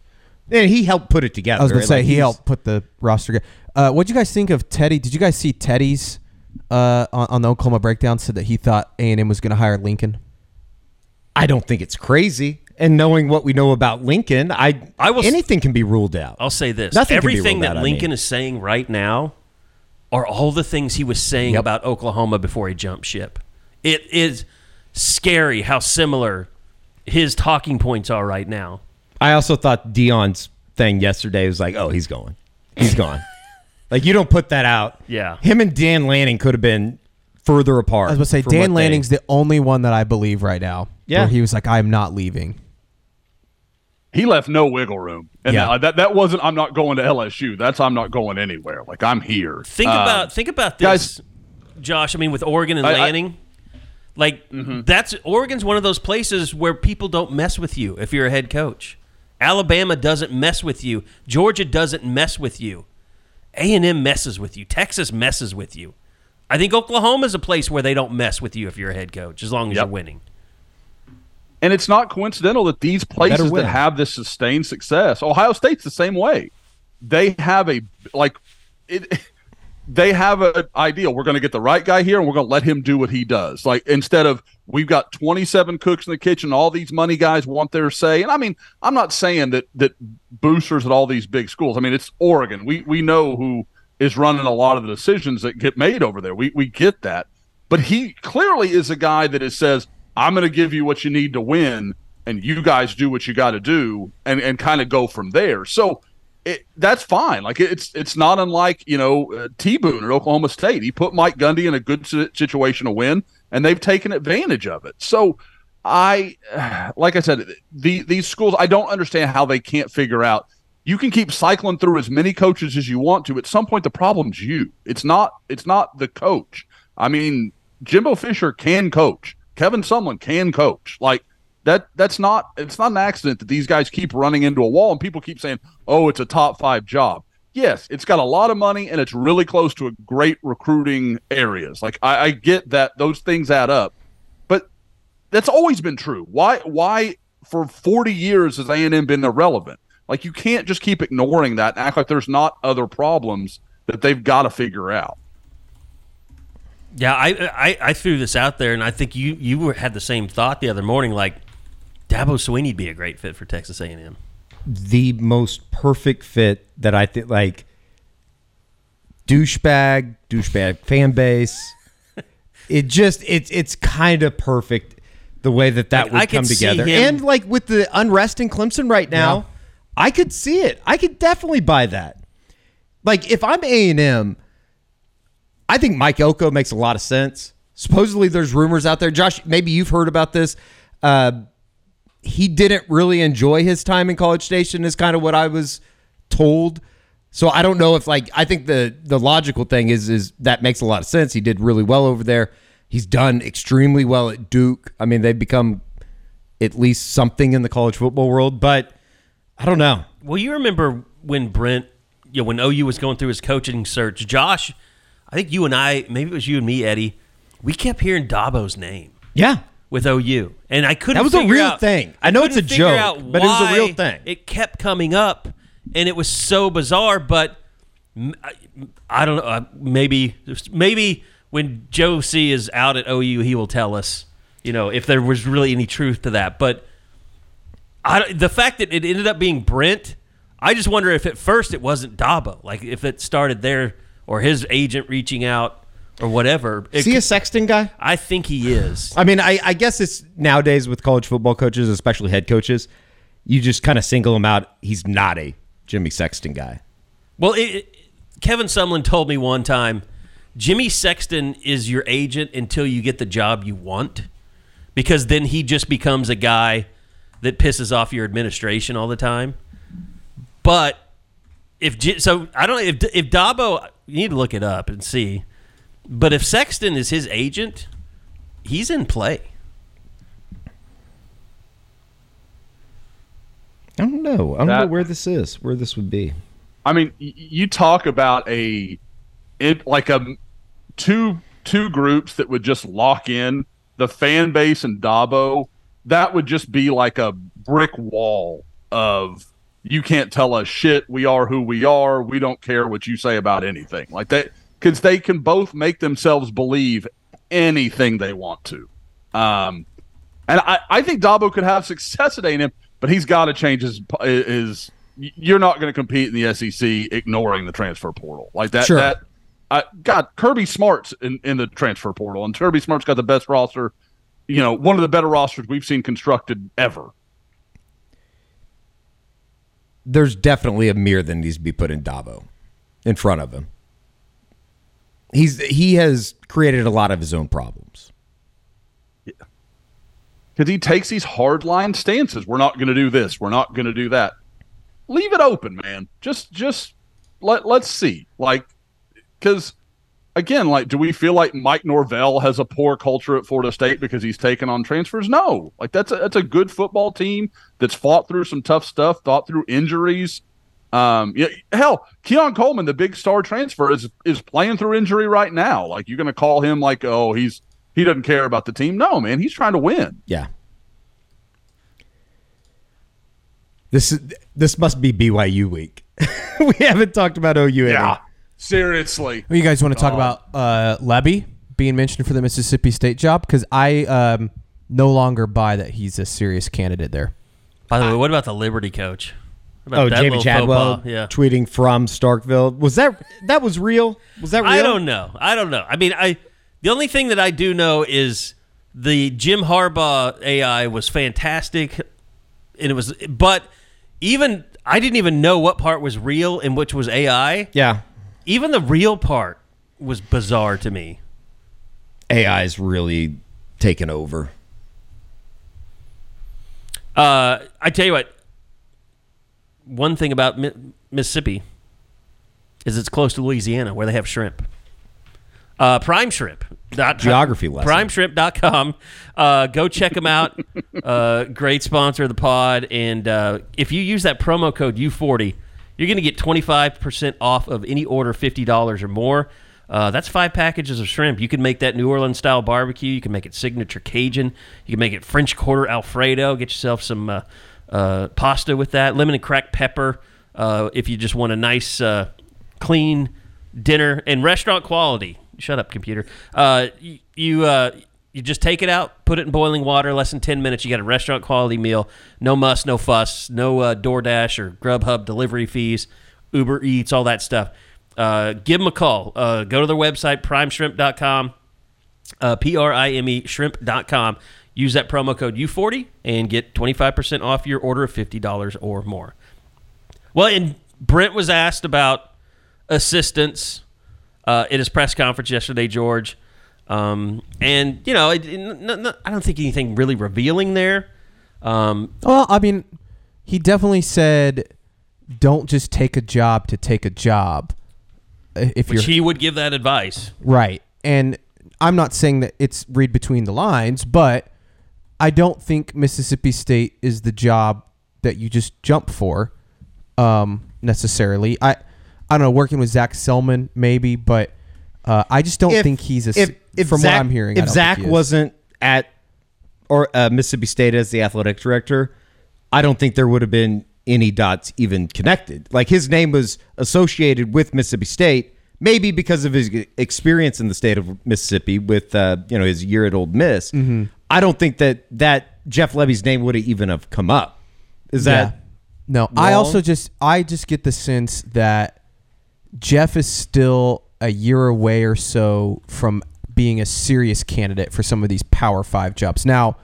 And he helped put it together. I was going to say Like, he helped put the roster. together. Uh, what do you guys think of Teddy? Did you guys see Teddy's uh, on, on the Oklahoma breakdown? Said that he thought A and M was going to hire Lincoln. I don't think it's crazy. And knowing what we know about Lincoln, I, I will s- anything can be ruled out. I'll say this: Nothing can be everything that out, I Lincoln mean. is saying right now are all the things he was saying Yep. about Oklahoma before he jumped ship. It is scary how similar his talking points are right now. I also thought Dion's thing yesterday was like, oh, he's going. He's gone. like, you don't put that out. Yeah. Him and Dan Lanning could have been further apart. I was going to say Dan what they- Lanning's the only one that I believe right now. Yeah. where he was like, "I'm not leaving." He left no wiggle room, and Yeah. that, that that wasn't. I'm not going to LSU. That's I'm not going anywhere. Like I'm here. Think Um, about think about this, guys- Josh. I mean, with Oregon and I- I- Lanning, like mm-hmm. that's Oregon's one of those places where people don't mess with you if you're a head coach. Alabama doesn't mess with you. Georgia doesn't mess with you. A and M messes with you. Texas messes with you. I think Oklahoma's a place where they don't mess with you if you're a head coach, as long as Yep. you're winning. And it's not coincidental that these places that have this sustained success, Ohio State's the same way. They have a like it. They have an idea. We're going to get the right guy here, and we're going to let him do what he does. Like instead of we've got 27 cooks in the kitchen, all these money guys want their say. And I mean, I'm not saying that that boosters at all these big schools. I mean, it's Oregon. We we know who is running a lot of the decisions that get made over there. We we get that. But he clearly is a guy that is says, I'm going to give you what you need to win, and you guys do what you got to do, and and kind of go from there. So it, that's fine. Like it's it's not unlike you know uh, T Boone at Oklahoma State. He put Mike Gundy in a good situation to win, and they've taken advantage of it. So I, like I said, the these schools I don't understand how they can't figure out. You can keep cycling through as many coaches as you want to. At some point, the problem's you. It's not. It's not the coach. I mean, Jimbo Fisher can coach. Kevin Sumlin can coach. Like that. That's not. It's not an accident that these guys keep running into a wall and people keep saying, "Oh, it's a top five job." Yes, it's got a lot of money and it's really close to a great recruiting areas. Like I, I get that those things add up, but that's always been true. Why? Why for forty years has A and M been irrelevant? Like you can't just keep ignoring that and act like there's not other problems that they've got to figure out. Yeah, I, I I threw this out there, and I think you you were, had the same thought the other morning. Like Dabo Swinney'd be a great fit for Texas A&M. the most perfect fit that I think like douchebag, douchebag fan base. It just it's it's kind of perfect the way that that Like, would I come together. And like with the unrest in Clemson right now, Yeah. I could see it. I could definitely buy that. Like if I'm A and M, I think Mike Elko makes a lot of sense. Supposedly, there's rumors out there. Josh, maybe you've heard about this. Uh, he didn't really enjoy his time in College Station, is kind of what I was told. So I don't know if like I think the the logical thing is is that makes a lot of sense. He did really well over there. He's done extremely well at Duke. I mean, they've become at least something in the college football world. But I don't know. Well, you remember when Brent, you know, when OU was going through his coaching search, Josh, I think you and I, maybe it was you and me, Eddie, we kept hearing Dabo's name Yeah, with OU, and I couldn't. That was a real out- thing. I know it's a joke, but it was a real thing. It kept coming up, and it was so bizarre. But I don't know. uh, Maybe, maybe when Joe C is out at OU, he will tell us. You know, if there was really any truth to that, but I, the fact that it ended up being Brent, I just wonder if at first it wasn't Dabo, like if it started there or his agent reaching out or whatever. Is he a Sexton guy? I think he is. I mean, I, I guess it's nowadays with college football coaches, especially head coaches, you just kind of single him out. He's not a Jimmy Sexton guy. Well, it, Kevin Sumlin told me one time, Jimmy Sexton is your agent until you get the job you want, because then he just becomes a guy that pisses off your administration all the time. But if so, I don't know if if Dabo, you need to look it up and see. But if Sexton is his agent, he's in play. I don't know. I don't know where this is, where this would be. I mean, you talk about a it like a two two groups that would just lock in the fan base and Dabo. That would just be like a brick wall of you can't tell us shit. We are who we are. We don't care what you say about anything like that because they can both make themselves believe anything they want to. Um, and I, I think Dabo could have success at A&M, but he's got to change his his. You're not going to compete in the SEC ignoring the transfer portal like that. Sure. That I God, Kirby Smart's in, in the transfer portal, and Kirby Smart's got the best roster. You know, one of the better rosters we've seen constructed ever. There's definitely a mirror that needs to be put in Dabo in front of him. He's he has created a lot of his own problems. because he takes these hard line stances. We're not going to do this. We're not going to do that. Leave it open, man. Just just let let's see. Like because again, like do we feel like Mike Norvell has a poor culture at Florida State because he's taken on transfers? No. Like that's a, that's a good football team that's fought through some tough stuff, thought through injuries. Um, yeah, hell, Keon Coleman, the big star transfer, is is playing through injury right now. Like you're going to call him like, oh, he's he doesn't care about the team. No, man, he's trying to win. Yeah. This is this must be BYU week. we haven't talked about OU any. seriously. Well, you guys want to talk about uh, Lebby being mentioned for the Mississippi State job? Because I um, no longer buy that he's a serious candidate there. By the way, what about the Liberty coach? Oh, Jamey Chadwell? Yeah. tweeting from Starkville. Was that that was real? Was that real? I don't know. I don't know. I mean, I the only thing that I do know is the Jim Harbaugh AI was fantastic, and it was. But even I didn't even know what part was real and which was AI. Yeah. Even the real part was bizarre to me. AI's really taken over. Uh, I tell you what. One thing about Mi- Mississippi is it's close to Louisiana, where they have shrimp. Uh, Prime Shrimp. Dot- Geography lesson. PrimeShrimp.com. Uh, go check them out. uh, great sponsor of the pod. And uh, if you use that promo code U40, you're going to get 25% off of any order $50 or more. Uh, that's five packages of shrimp. You can make that New Orleans style barbecue. You can make it signature Cajun. You can make it French Quarter Alfredo. Get yourself some uh, uh, pasta with that. Lemon and cracked pepper. Uh, if you just want a nice, uh, clean dinner and restaurant quality. Shut up, computer. Uh, you you, uh, you just take it out, put it in boiling water, less than ten minutes. You got a restaurant quality meal. No muss, no fuss, no uh, DoorDash or Grubhub delivery fees, Uber Eats, all that stuff. Uh, give them a call. Go to their website, primeshrimp.com, uh, P R I M E shrimp.com. Use that promo code U40 and get 25% off your order of $50 or more. Well, and Brent was asked about assistance uh, at his press conference yesterday, George. Um, and, you know, it, it, n- n- I don't think anything really revealing there. Um, Well, I mean, he definitely said, "Don't just take a job to take a job." If which you're he would give that advice. right, and I'm not saying that it's read between the lines, but I don't think Mississippi State is the job that you just jump for, um, necessarily. I I don't know. Working with Zac Selmon, maybe, but uh, I just don't If- think he's a. if, if from Zach, what I'm hearing, if Zach he wasn't at or uh, Mississippi State as the athletic director, I don't think there would have been any dots even connected. Like his name was associated with Mississippi State, maybe because of his experience in the state of Mississippi with uh, you know his year at Old Miss. Mm-hmm. I don't think that that Jeff Lebby's name would have even have come up. Is that Yeah. No, I also just I just get the sense that Jeff is still a year away or so from being a serious candidate for some of these Power Five jobs. Now,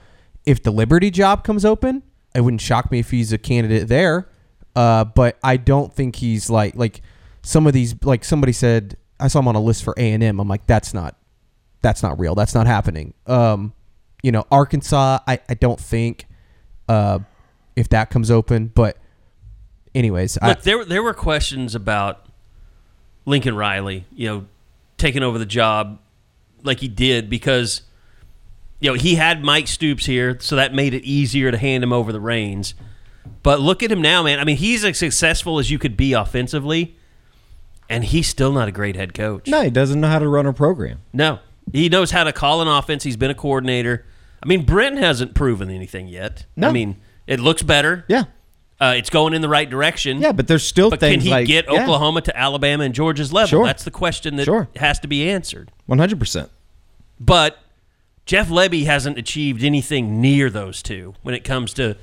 if the Liberty job comes open, it wouldn't shock me if he's a candidate there. Uh, but I don't think he's like like some of these like somebody said I saw him on a list for A and M. I'm like that's not that's not real. That's not happening. Um, you know, Arkansas, I, I don't think uh, if that comes open. But anyways, I, Look, there there were questions about Lincoln Riley, you know, taking over the job like he did because you know he had Mike Stoops here, so that made it easier to hand him over the reins. But look at him now, man. I mean, he's as successful as you could be offensively, and he's still not a great head coach. no? He doesn't know how to run a program. No. He knows how to call an offense. He's been a coordinator. I mean, Brent hasn't proven anything yet. No. I mean, it looks better. Yeah, Uh, it's going in the right direction. yeah, but there's still But can he like get yeah, Oklahoma to Alabama and Georgia's level? Sure. That's the question that Sure. has to be answered. One hundred percent. But Jeff Lebby hasn't achieved anything near those two when it comes to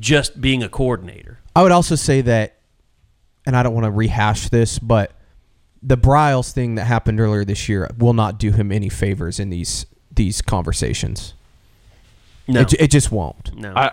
just being a coordinator. I would also say that, and I don't want to rehash this, but the Briles thing that happened earlier this year will not do him any favors in these these conversations. No, It, it just won't. no. I,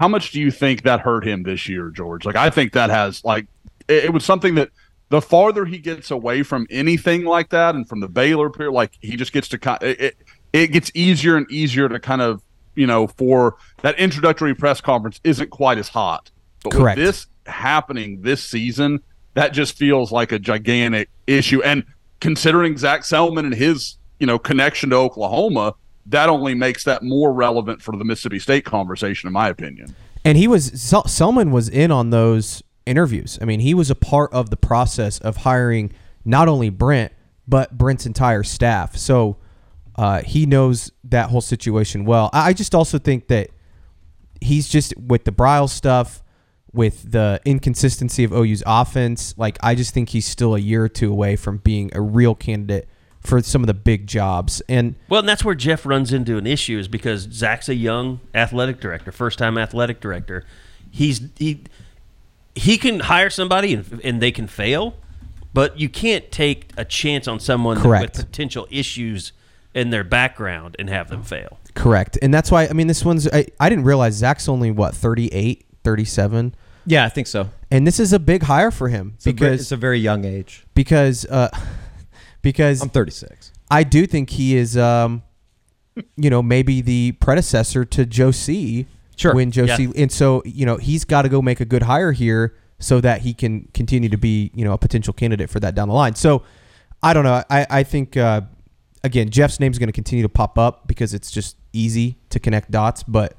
how much do you think that hurt him this year, George? Like, I think that has like it, it was something that the farther he gets away from anything like that, and from the Baylor period, like he just gets to kind. It, it, it gets easier and easier to kind of you know for that introductory press conference isn't quite as hot. But Correct. with this happening this season, that just feels like a gigantic issue. And considering Zac Selmon and his you know connection to Oklahoma, that only makes that more relevant for the Mississippi State conversation, in my opinion. And he was Sel- Selmon was in on those interviews. I mean, he was a part of the process of hiring not only Brent but Brent's entire staff. So uh, he knows that whole situation well. I just also think that he's just with the Briles stuff, with the inconsistency of OU's offense. Like I just think he's still a year or two away from being a real candidate for some of the big jobs. And Well, and that's where Jeff runs into an issue is because Zach's a young athletic director, first time athletic director. He's he he can hire somebody and, and they can fail, but you can't take a chance on someone Correct. with potential issues in their background and have them fail. correct. And that's why I mean this one's I, I didn't realize Zach's only what 38, 37. Yeah, I think so. And this is a big hire for him It's a ve- because it's a very young age. because uh, because I'm 36. I do think he is, um, you know, maybe the predecessor to Joe C. Sure. When Joe C, Yeah. And so, you know, he's got to go make a good hire here so that he can continue to be, you know, a potential candidate for that down the line. So, I don't know. I, I think, uh, again, Jeff's name is going to continue to pop up because it's just easy to connect dots, but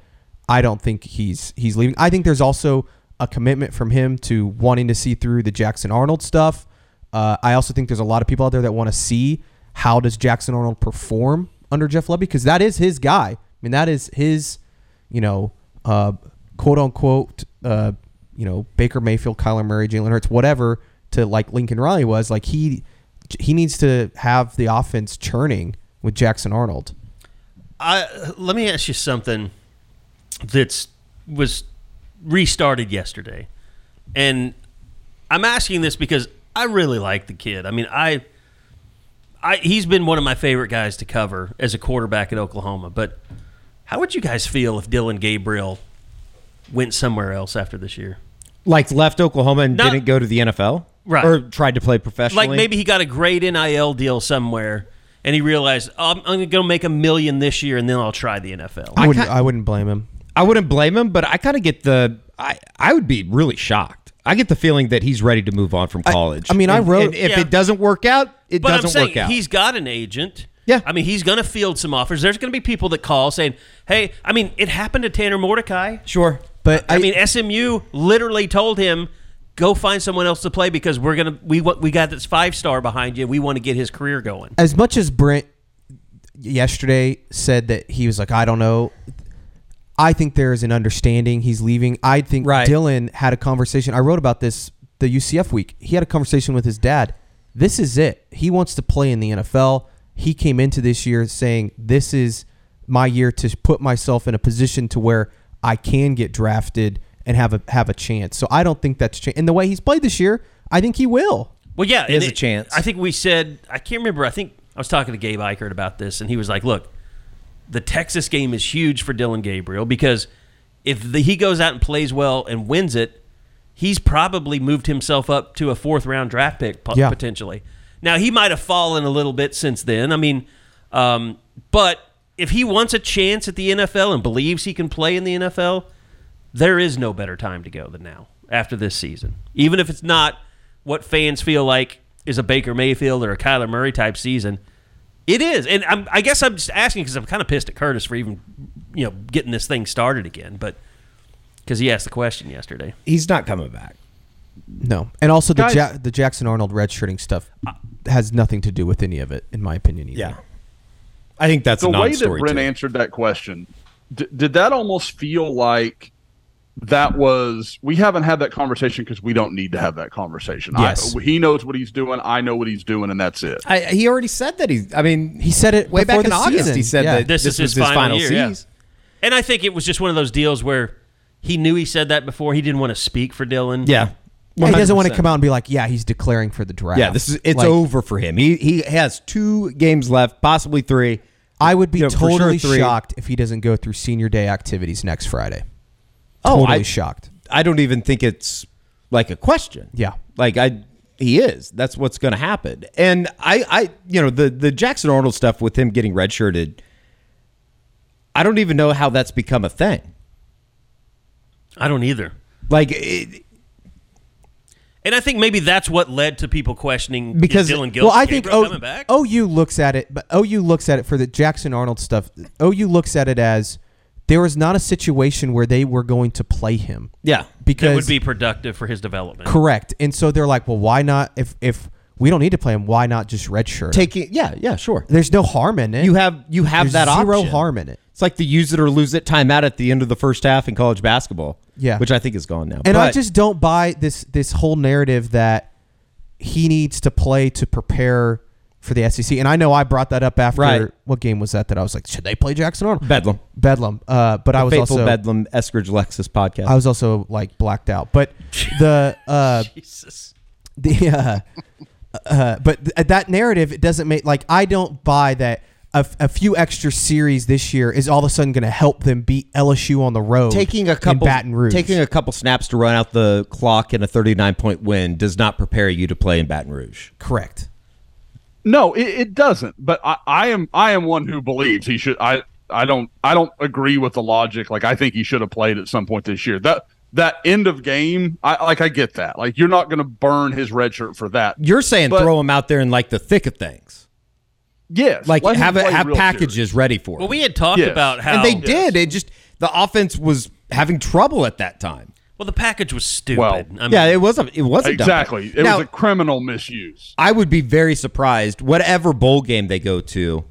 I don't think he's he's leaving. I think there's also a commitment from him to wanting to see through the Jackson Arnold stuff. Uh, I also think there's a lot of people out there that want to see how does Jackson Arnold perform under Jeff Lebby because that is his guy. I mean, that is his, you know, uh, quote unquote, uh, you know, Baker Mayfield, Kyler Murray, Jalen Hurts, whatever, to like Lincoln Riley was. Like he he needs to have the offense churning with Jackson Arnold. I let me ask you something that's was restarted yesterday, and I'm asking this because I really like the kid. I mean, I, I he's been one of my favorite guys to cover as a quarterback at Oklahoma. But how would you guys feel if Dillon Gabriel went somewhere else after this year? Like left Oklahoma and Not- didn't go to the NFL, Right. Or tried to play professionally. Like maybe he got a great NIL deal somewhere. And he realized oh, I'm, I'm going to make a million this year, and then I'll try the NFL. I, I wouldn't. I wouldn't blame him. I wouldn't blame him, but I kind of get the. I I would be really shocked. I get the feeling that he's ready to move on from college. I mean, I wrote- and if Yeah. it doesn't work out, it but I'm doesn't saying work out. he's got an agent. Yeah. I mean, he's going to field some offers. There's going to be people that call saying, "Hey, I mean, it happened to Tanner Mordecai. Sure. But I, mean, SMU literally told him, "Go find someone else to play because we're gonna we we got this five star behind you. We want to get his career going." as much as Brent yesterday said that he was like, I don't know. I think there is an understanding he's leaving. I think Right. Dillon had a conversation. I wrote about this the UCF week. He had a conversation with his dad. This is it. He wants to play in the NFL. He came into this year saying, "This is my year to put myself in a position to where I can get drafted and have a have a chance." So I don't think that's changed. And the way he's played this year, I think he will. Well, yeah, There's and a chance. I think we said I can't remember. I think I was talking to Gabe Ikard about this, and he was like, "Look, the Texas game is huge for Dillon Gabriel because if the, he goes out and plays well and wins it, he's probably moved himself up to a fourth round draft pick po- Yeah. potentially. Now he might have fallen a little bit since then. I mean, um, but if he wants a chance at the NFL and believes he can play in the NFL, there is no better time to go than now after this season. Even if it's not what fans feel like is a Baker Mayfield or a Kyler Murray type season, it is. And I'm, I guess I'm just asking because I'm kind of pissed at Curtis for even, you know, getting this thing started again. But because he asked the question yesterday. He's not coming back. No, and also the Guys- ja- the Jackson Arnold redshirting stuff has nothing to do with any of it, in my opinion. Either. Yeah. I think that's the a way that non-story. Brent too. answered that question, d- did that almost feel like that was we haven't had that conversation because we don't need to have that conversation. Yes. I, he knows what he's doing. I know what he's doing, and that's it. I, he already said that he. I mean, He said it way back in the August. season. He said Yeah. that This this, is was his his, final final, year, yeah. season. And I think it was just one of those deals where he knew he said that before. He didn't want to speak for Dillon. Yeah. Yeah, he doesn't want to come out and be like, "Yeah, he's declaring for the draft." Yeah, this is it's Like, over for him. He he has two games left, possibly three. I would be You know, for sure totally shocked if he doesn't go through senior day activities next Friday. Oh, Totally I- shocked. I don't even think it's like a question. Yeah. Like I he is. That's what's going to happen. And I I you know the the Jackson Arnold stuff with him getting redshirted I don't even know how that's become a thing. I don't either. Like it, And I think maybe that's what led to people questioning Because- is Dillon Gil- well, I think o, coming back. OU looks at it, but OU looks at it for the Jackson Arnold stuff. OU looks at it as there was not a situation where they were going to play him. yeah. because it would be productive for his development. correct, and so they're like, well, why not? If if we don't need to play him, why not just redshirt? him? Taking yeah, yeah, sure. There's no harm in it. You have you have There's that zero option. harm in it. It's like the use it or lose it timeout at the end of the first half in college basketball. Yeah. Which I think is gone now. And I just don't buy this this whole narrative that he needs to play to prepare for the SEC. And I know I brought that up after Right. what game was that that I was like, should they play Jackson Arnold? Bedlam. Bedlam. Uh, but I was also Bedlam Eskridge Lexus podcast. I was also like blacked out. But the uh, Jesus. the uh, uh, but th- that narrative it doesn't make like I don't buy that. A, f- a few extra series this year is all of a sudden going to help them beat LSU on the road. taking a in couple Baton Rouge. taking a couple snaps to run out the clock in a 39 point win does not prepare you to play in Baton Rouge. correct. No, it, it doesn't. But I, I am I am one who believes he should. I I don't I don't agree with the logic. Like I think he should have played at some point this year. That that end of game, I like I get that. Like you're not going to burn his red shirt for that. You're saying But- throw him out there in like the thick of things. Yes, Like have a, have packages serious. ready for him. Well, we had talked Yes. about how and they did. It just the offense was having trouble at that time. Well, the package was stupid. Well, I mean, yeah, it was a it was a Exactly. play. It Now, was a criminal misuse. I would be very surprised whatever bowl game they go to.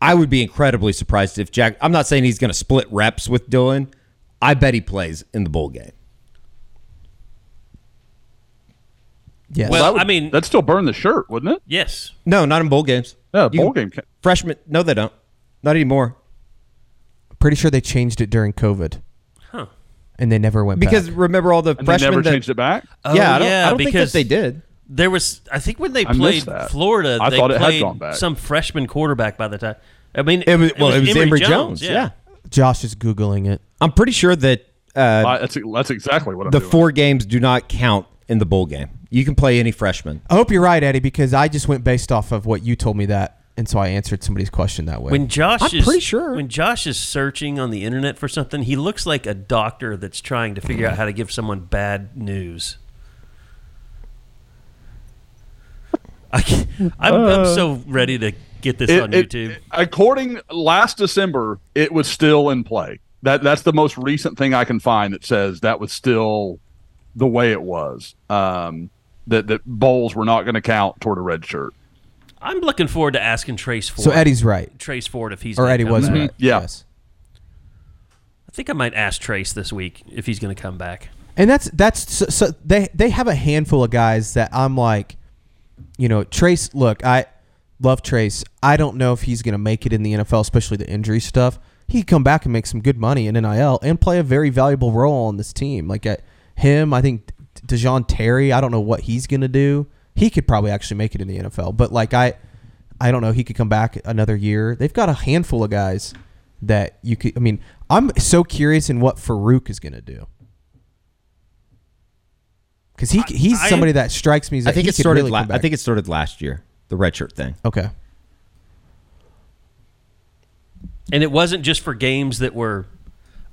I would be incredibly surprised if Jack. I'm not saying he's going to split reps with Dillon. I bet he plays in the bowl game. Yes. Well, would- I mean- that'd still burn the shirt, wouldn't it? yes. No, not in bowl games. Yeah, bowl can- game. Can, Freshmen, no, they don't. Not anymore. Pretty sure they changed it during COVID. Huh. And they never went back. Because back. remember all the and they freshmen never that, changed it back. Oh, yeah, I don't, yeah, I don't think that because they did. There was, I think, when they I played. Florida, I they thought it had gone back. some freshman quarterback by the time. I mean, It was well, it was Emory Jones. yeah. Josh is googling it. I'm pretty sure that uh, I, that's that's exactly what I'm the doing. four games do not count in the bowl game. You can play any freshman. I hope you're right, Eddie, because I just went based off of what you told me that, and so I answered somebody's question that way. When Josh I'm is pretty sure. when Josh is searching on the internet for something, he looks like a doctor that's trying to figure out how to give someone bad news. I I'm, I'm so ready to get this It- on it- YouTube. according last December, it was still in play. That that's the most recent thing I can find that says that was still the way it was. Um, that that bowls were not going to count toward a red shirt. I'm looking forward to asking Trace Ford. So Eddie's right, Trace Ford if he's or Eddie come was back. right. Yeah. Yes. I think I might ask Trace this week if he's going to come back. And that's that's so, so they they have a handful of guys that I'm like, you know, Trace. Look, I love Trace. I don't know if he's going to make it in the NFL, especially the injury stuff. He could come back and make some good money in NIL and play a very valuable role on this team. Like at him, I think Dejon Terry. I don't know what he's going to do. He could probably actually make it in the NFL, but like I, I don't know. He could come back another year. They've got a handful of guys that you could. I mean, I'm so curious in what Farooq is going to do. Because he he's I- somebody that strikes me as I think he it could started. really la- I think it started last year. The redshirt thing. okay. And it wasn't just for games that were.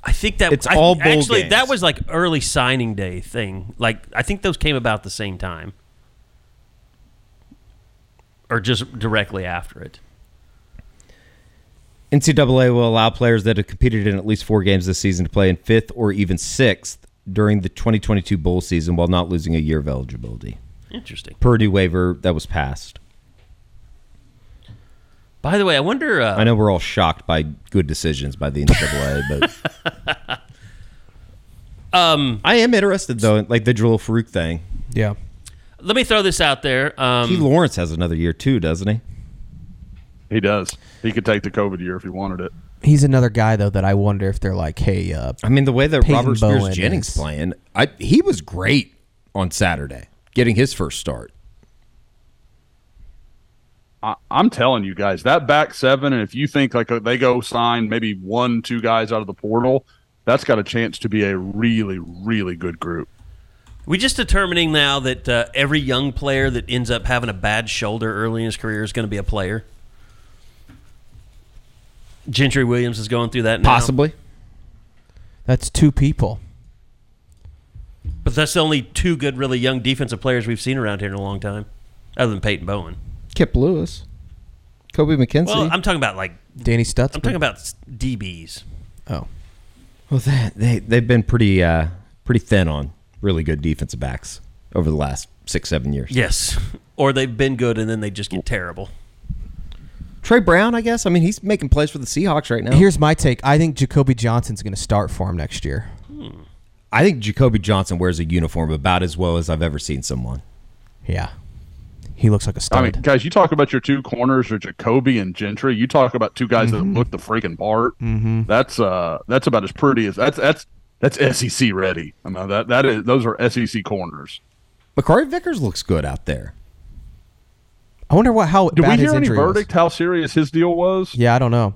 I think that It's I- all bowl actually games. that was like early signing day thing. Like I think those came about the same time, or just directly after it. NCAA will allow players that have competed in at least four games this season to play in fifth or even sixth during the 2022 bowl season while not losing a year of eligibility. Interesting. Per new waiver that was passed. By the way, I wonder. Uh, I know we're all shocked by good decisions by the NCAA, but Um, I am interested though, in, like the Jalil Farooq thing. Yeah. Let me throw this out there. Um, Key Lawrence has another year too, doesn't he? He does. He could take the COVID year if he wanted it. He's another guy though that I wonder if they're like, hey, uh, I mean, the way that Peyton Robert Spears Bowen Jennings is- playing, I, he was great on Saturday, getting his first start. I, I'm telling you guys, that back seven, and if you think like uh, they go sign maybe one, two guys out of the portal, that's got a chance to be a really, really good group. We just determining now that uh, every young player that ends up having a bad shoulder early in his career is going to be a player. Gentry Williams is going through that now. Possibly. that's two people. But that's the only two good, really young defensive players we've seen around here in a long time, other than Peyton Bowen. Kip Lewis, Kobie McKinzie. Well, I'm talking about like Danny Stutsman. I'm talking about DBs. Oh, well, they, they they've been pretty uh, pretty thin on really good defensive backs over the last six seven years. Yes, or they've been good and then they just get terrible. Tre Brown, I guess. I mean, he's making plays for the Seahawks right now. here's my take. I think Jacobe Johnson's going to start for him next year. I think Jacobe Johnson wears a uniform about as well as I've ever seen someone. Yeah, he looks like a stud. I mean, guys, you talk about your two corners or Jacobe and Gentry. You talk about two guys Mm-hmm. that look the freaking part. Mm-hmm. That's uh, that's about as pretty as that's that's that's SEC ready. I mean, that that is those are SEC corners. Makari Vickers looks good out there. I wonder what how Did bad we hear his any injury was. verdict? How serious his deal was? Yeah, I don't know.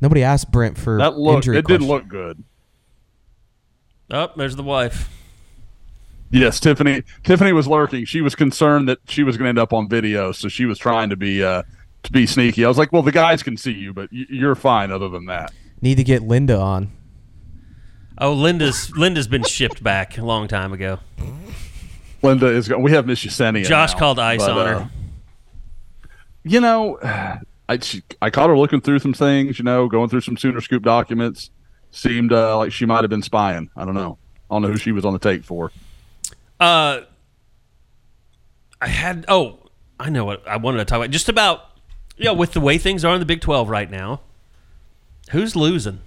Nobody asked Brent for That looked. injury It didn't look good. Oh, there's the wife. Yes, Tiffany. Tiffany was lurking. She was concerned that she was going to end up on video, so she was trying to be uh, to be sneaky. I was like, "Well, the guys can see you, but you're fine." Other than that, Need to get Linda on. Oh, Linda's Linda's been shipped back a long time ago. Linda is. go- We have Miss Yesenia. Josh now, called ice but, on uh, her. you know, I she, I caught her looking through some things. You know, going through some Sooner Scoop documents. Seemed uh, like she might have been spying. I don't know. I don't know who she was on the take for. Uh, I had. Oh, I know what I wanted to talk about. Just about, you know, with the way things are in the Big Twelve right now. Who's losing?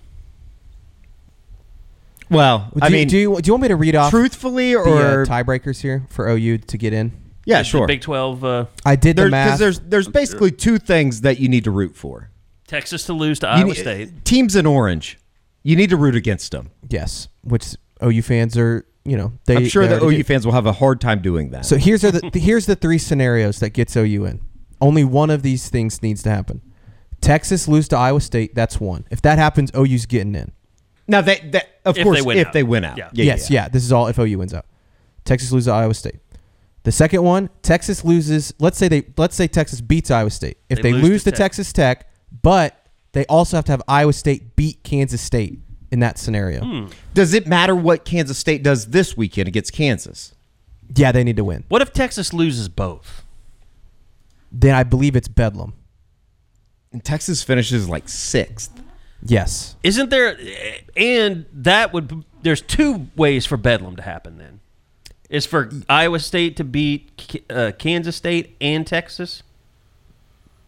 Well, Do I you, mean, do you do you want me to read off truthfully the or uh, tiebreakers here for OU to get in? yeah, The sure. Big Twelve. Uh, I did the Because math. there's there's basically two things that you need to root for. Texas to lose to You Iowa need- State. Teams in orange, you need to root against them. yes, which OU fans are. You know, they. I'm sure they that OU do. fans will have a hard time doing that. So here's the here's the three scenarios that gets OU in. Only one of these things needs to happen. Texas lose to Iowa State. That's one. If that happens, OU's getting in. now that that of If course they win if out. they win out, Yeah. yes, yeah. This is all if OU wins out. Texas loses to Iowa State. The second one, Texas loses. Let's say they let's say Texas beats Iowa State. If They they, lose lose to to, Tech. Texas Tech, but they also have to have Iowa State beat Kansas State in that scenario. Hmm. Does it matter what Kansas State does this weekend against Kansas? Yeah, they need to win. What if Texas loses both? Then I believe it's Bedlam. And Texas finishes like sixth. Yes. Isn't there? And that would. There's two ways for Bedlam to happen. Then, is for Iowa State to beat uh, Kansas State and Texas.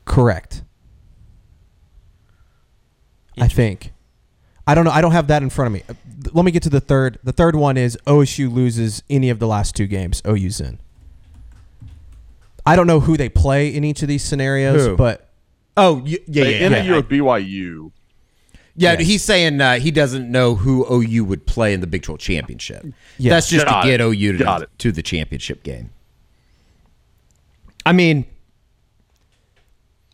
Correct. I think. I don't know. I don't have that in front of me. Let me get to the third. The third one is OSU loses any of the last two games. OU's in. I don't know who they play in each of these scenarios, Who? but Oh, y- yeah, They yeah, end yeah. the year with BYU. Yeah, Yes. he's saying uh, he doesn't know who OU would play in the Big 12 championship. Yes. That's just Got to get it. OU to, it. to the championship game. I mean,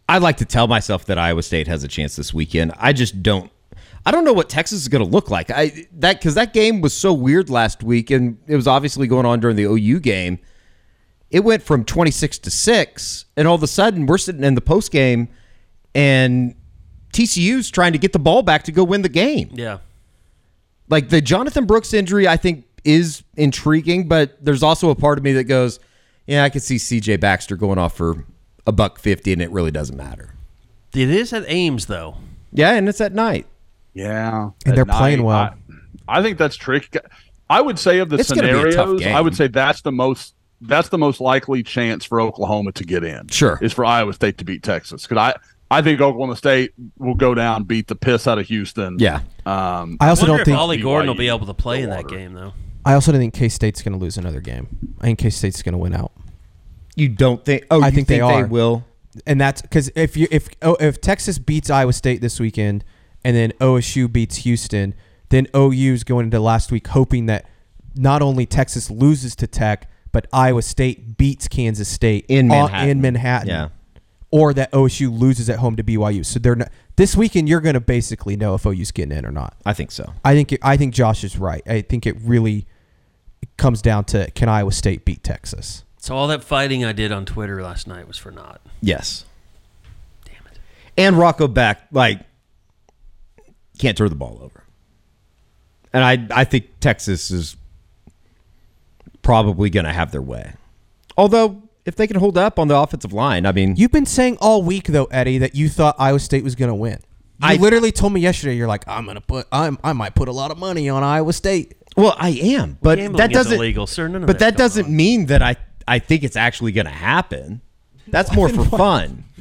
I like to tell myself that Iowa State has a chance this weekend. I just don't. I don't know what Texas is going to look like. I that because that game was so weird last week, and it was obviously going on during the OU game. It went from twenty six to six, and all of a sudden we're sitting in the post game, and TCU's trying to get the ball back to go win the game. Yeah. Like the Jonathan Brooks injury, I think is intriguing, but there's also a part of me that goes, yeah, I could see CJ Baxter going off for a buck fifty, and it really doesn't matter. It is at Ames though. Yeah, and it's at night. Yeah, And at they're playing well. I, I think that's tricky. I would say of the It's gonna be a tough scenarios, game. I would say that's the most that's the most likely chance for Oklahoma to get in. Sure. is for Iowa State to beat Texas because I I think Oklahoma State will go down, beat the piss out of Houston. Yeah. Um, I also Wonder don't if think Ollie Gordon will be able to play in that game though. I also don't think K State's going to lose another game. I think K State's going to win out, You don't think? Oh, I you think they are. will. and that's because if you if oh, if Texas beats Iowa State this weekend, and then OSU beats Houston, then OU's going into last week hoping that not only Texas loses to Tech, but Iowa State beats Kansas State In on- Manhattan. in Manhattan. Yeah. Or that OSU loses at home to BYU. So they're not this weekend. You're going to basically know if OU's getting in or not. I think so. I think it, I think Josh is right. I think it really comes down to can Iowa State beat Texas? So all that fighting I did on Twitter last night was for naught. Yes. Damn it. And Rocco Becht like can't turn the ball over. And I I think Texas is probably going to have their way. Although if they can hold up on the offensive line, I mean, You've been saying all week though, Eddie, that you thought Iowa State was going to win. You I- literally told me yesterday. You're like, I'm gonna put, I'm, I might put a lot of money on Iowa State. well, I am, but Gambling that is doesn't illegal, sir. None of but that's that doesn't on. mean that I I think it's actually going to happen. That's more for fun.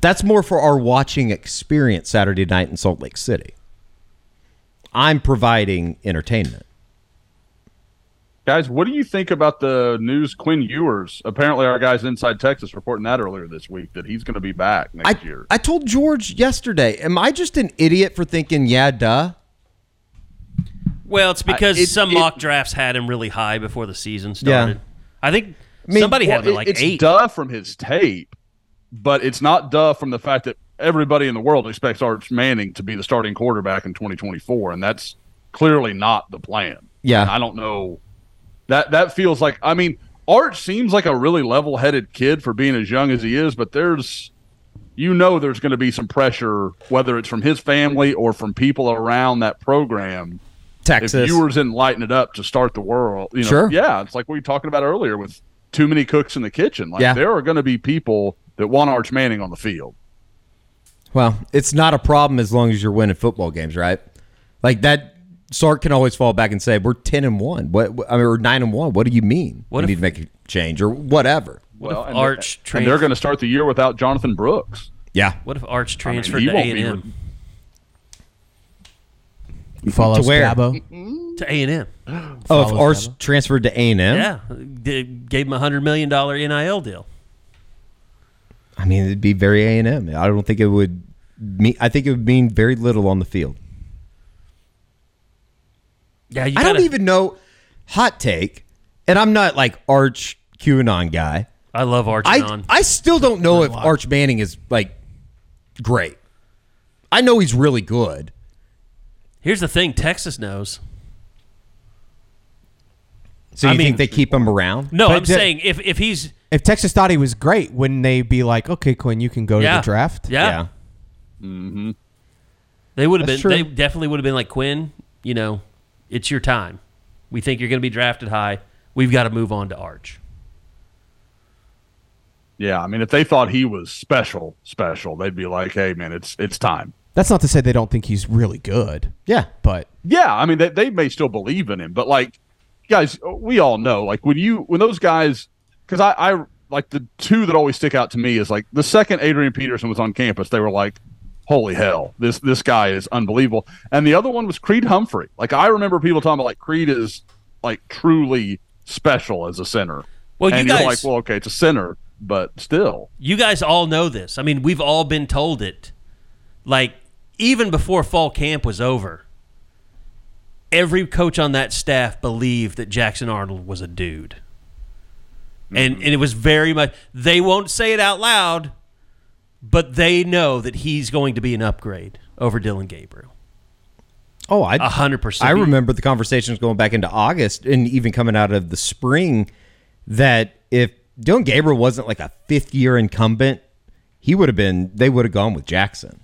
That's more for our watching experience Saturday night in Salt Lake City. I'm providing entertainment. Guys, what do you think about the news? Quinn Ewers, apparently our guys inside Texas reporting that earlier this week that he's going to be back next I, year. I told George yesterday, am I just an idiot for thinking, yeah, duh? Well, it's because it- some it- mock drafts had him really high before the season started. I think mean, somebody had Well, him at like it's eight. duh from his tape, but it's not duh from the fact that everybody in the world expects Arch Manning to be the starting quarterback in 2024, and that's clearly not the plan. Yeah. And I don't know. That that feels like I mean, Arch seems like a really level-headed kid for being as young as he is, but there's you know there's going to be some pressure whether it's from his family or from people around that program Texas. if Ewers didn't lighten it up to start the world, you know, Sure. yeah, it's like we were talking about earlier with too many cooks in the kitchen. Like Yeah. there are going to be people that want Arch Manning on the field. Well, it's not a problem as long as you're winning football games, right? Like that. Sark can always fall back and say, "We're ten and one. What? what- I mean, we're nine and one. What do you mean? What we if- need to make a change or whatever." What if and Arch they- and they're going to start the year without Jonathan Brooks. Yeah. What if Arch I mean, transferred to A and re- M? Follow To where? Scabo. To A and M. Oh, if Arch that. transferred to A and M, Yeah, They gave him a hundred million dollar NIL deal. I mean, it'd be very A and M. I don't think it would. Mean, I think it would mean very little on the field. Yeah, you I don't even know. Hot take, and I'm not like Arch QAnon guy. I love Arch I on. I still don't know if Arch Manning is like great. I know he's really good. Here's the thing: Texas knows. So I you mean- think they keep him around? No, But I'm the- saying if if he's If Texas thought he was great, wouldn't they be like, okay, Quinn, you can go yeah to the draft? yeah, mm-hmm. they would have been. That's true. They definitely would have been like Quinn. You know, it's your time. We think you're going to be drafted high. We've got to move on to Arch. Yeah, I mean, if they thought he was special, special, they'd be like, "Hey, man, it's it's time." That's not to say they don't think he's really good, Yeah. but Yeah, I mean, they, they may still believe in him, but like, guys, we all know, like when you when those guys, because I I like the two that always stick out to me is like the second Adrian Peterson was on campus, they were like, "Holy hell, this this guy is unbelievable," and the other one was Creed Humphrey. Like I remember people talking about like Creed is like truly special as a center. Well, you and you're guys- like, well, okay, it's a center, but still, You guys all know this. I mean, we've all been told it. Like, even before fall camp was over, every coach on that staff believed that Jackson Arnold was a dude. And, mm-hmm. and it was very much, they won't say it out loud, but they know that he's going to be an upgrade over Dillon Gabriel. Oh, I A hundred percent. I remember the conversations going back into August and even coming out of the spring that if Dillon Gabriel wasn't like a fifth year incumbent, he would have been. They would have gone with Jackson.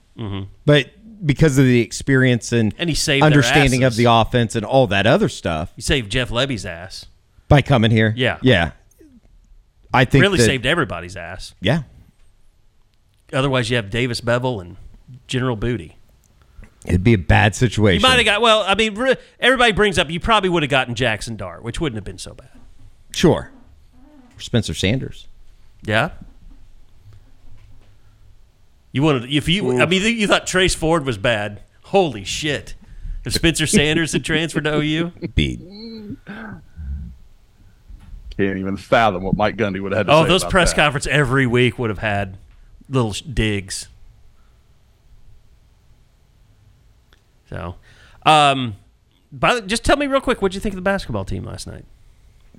But because of the experience and Mm-hmm. And he saved understanding of the offense and all that other stuff You saved Jeff Lebby's ass. by coming here, Yeah. yeah, I think Really that- saved everybody's ass. Yeah, Otherwise, you have Davis Beville and General Booty. it'd be a bad situation. You might have got well. I mean, everybody brings up you probably would have gotten Jackson Dart, which wouldn't have been so bad. sure, or Spencer Sanders. Yeah. You wanted if you. I mean, you thought Trace Ford was bad. Holy shit! If Spencer Sanders had transferred to OU, Beat. can't even fathom what Mike Gundy would have had to oh, say those about press that. conference every week would have had little digs. So, um, by the, just tell me real quick, what did you think of the basketball team last night?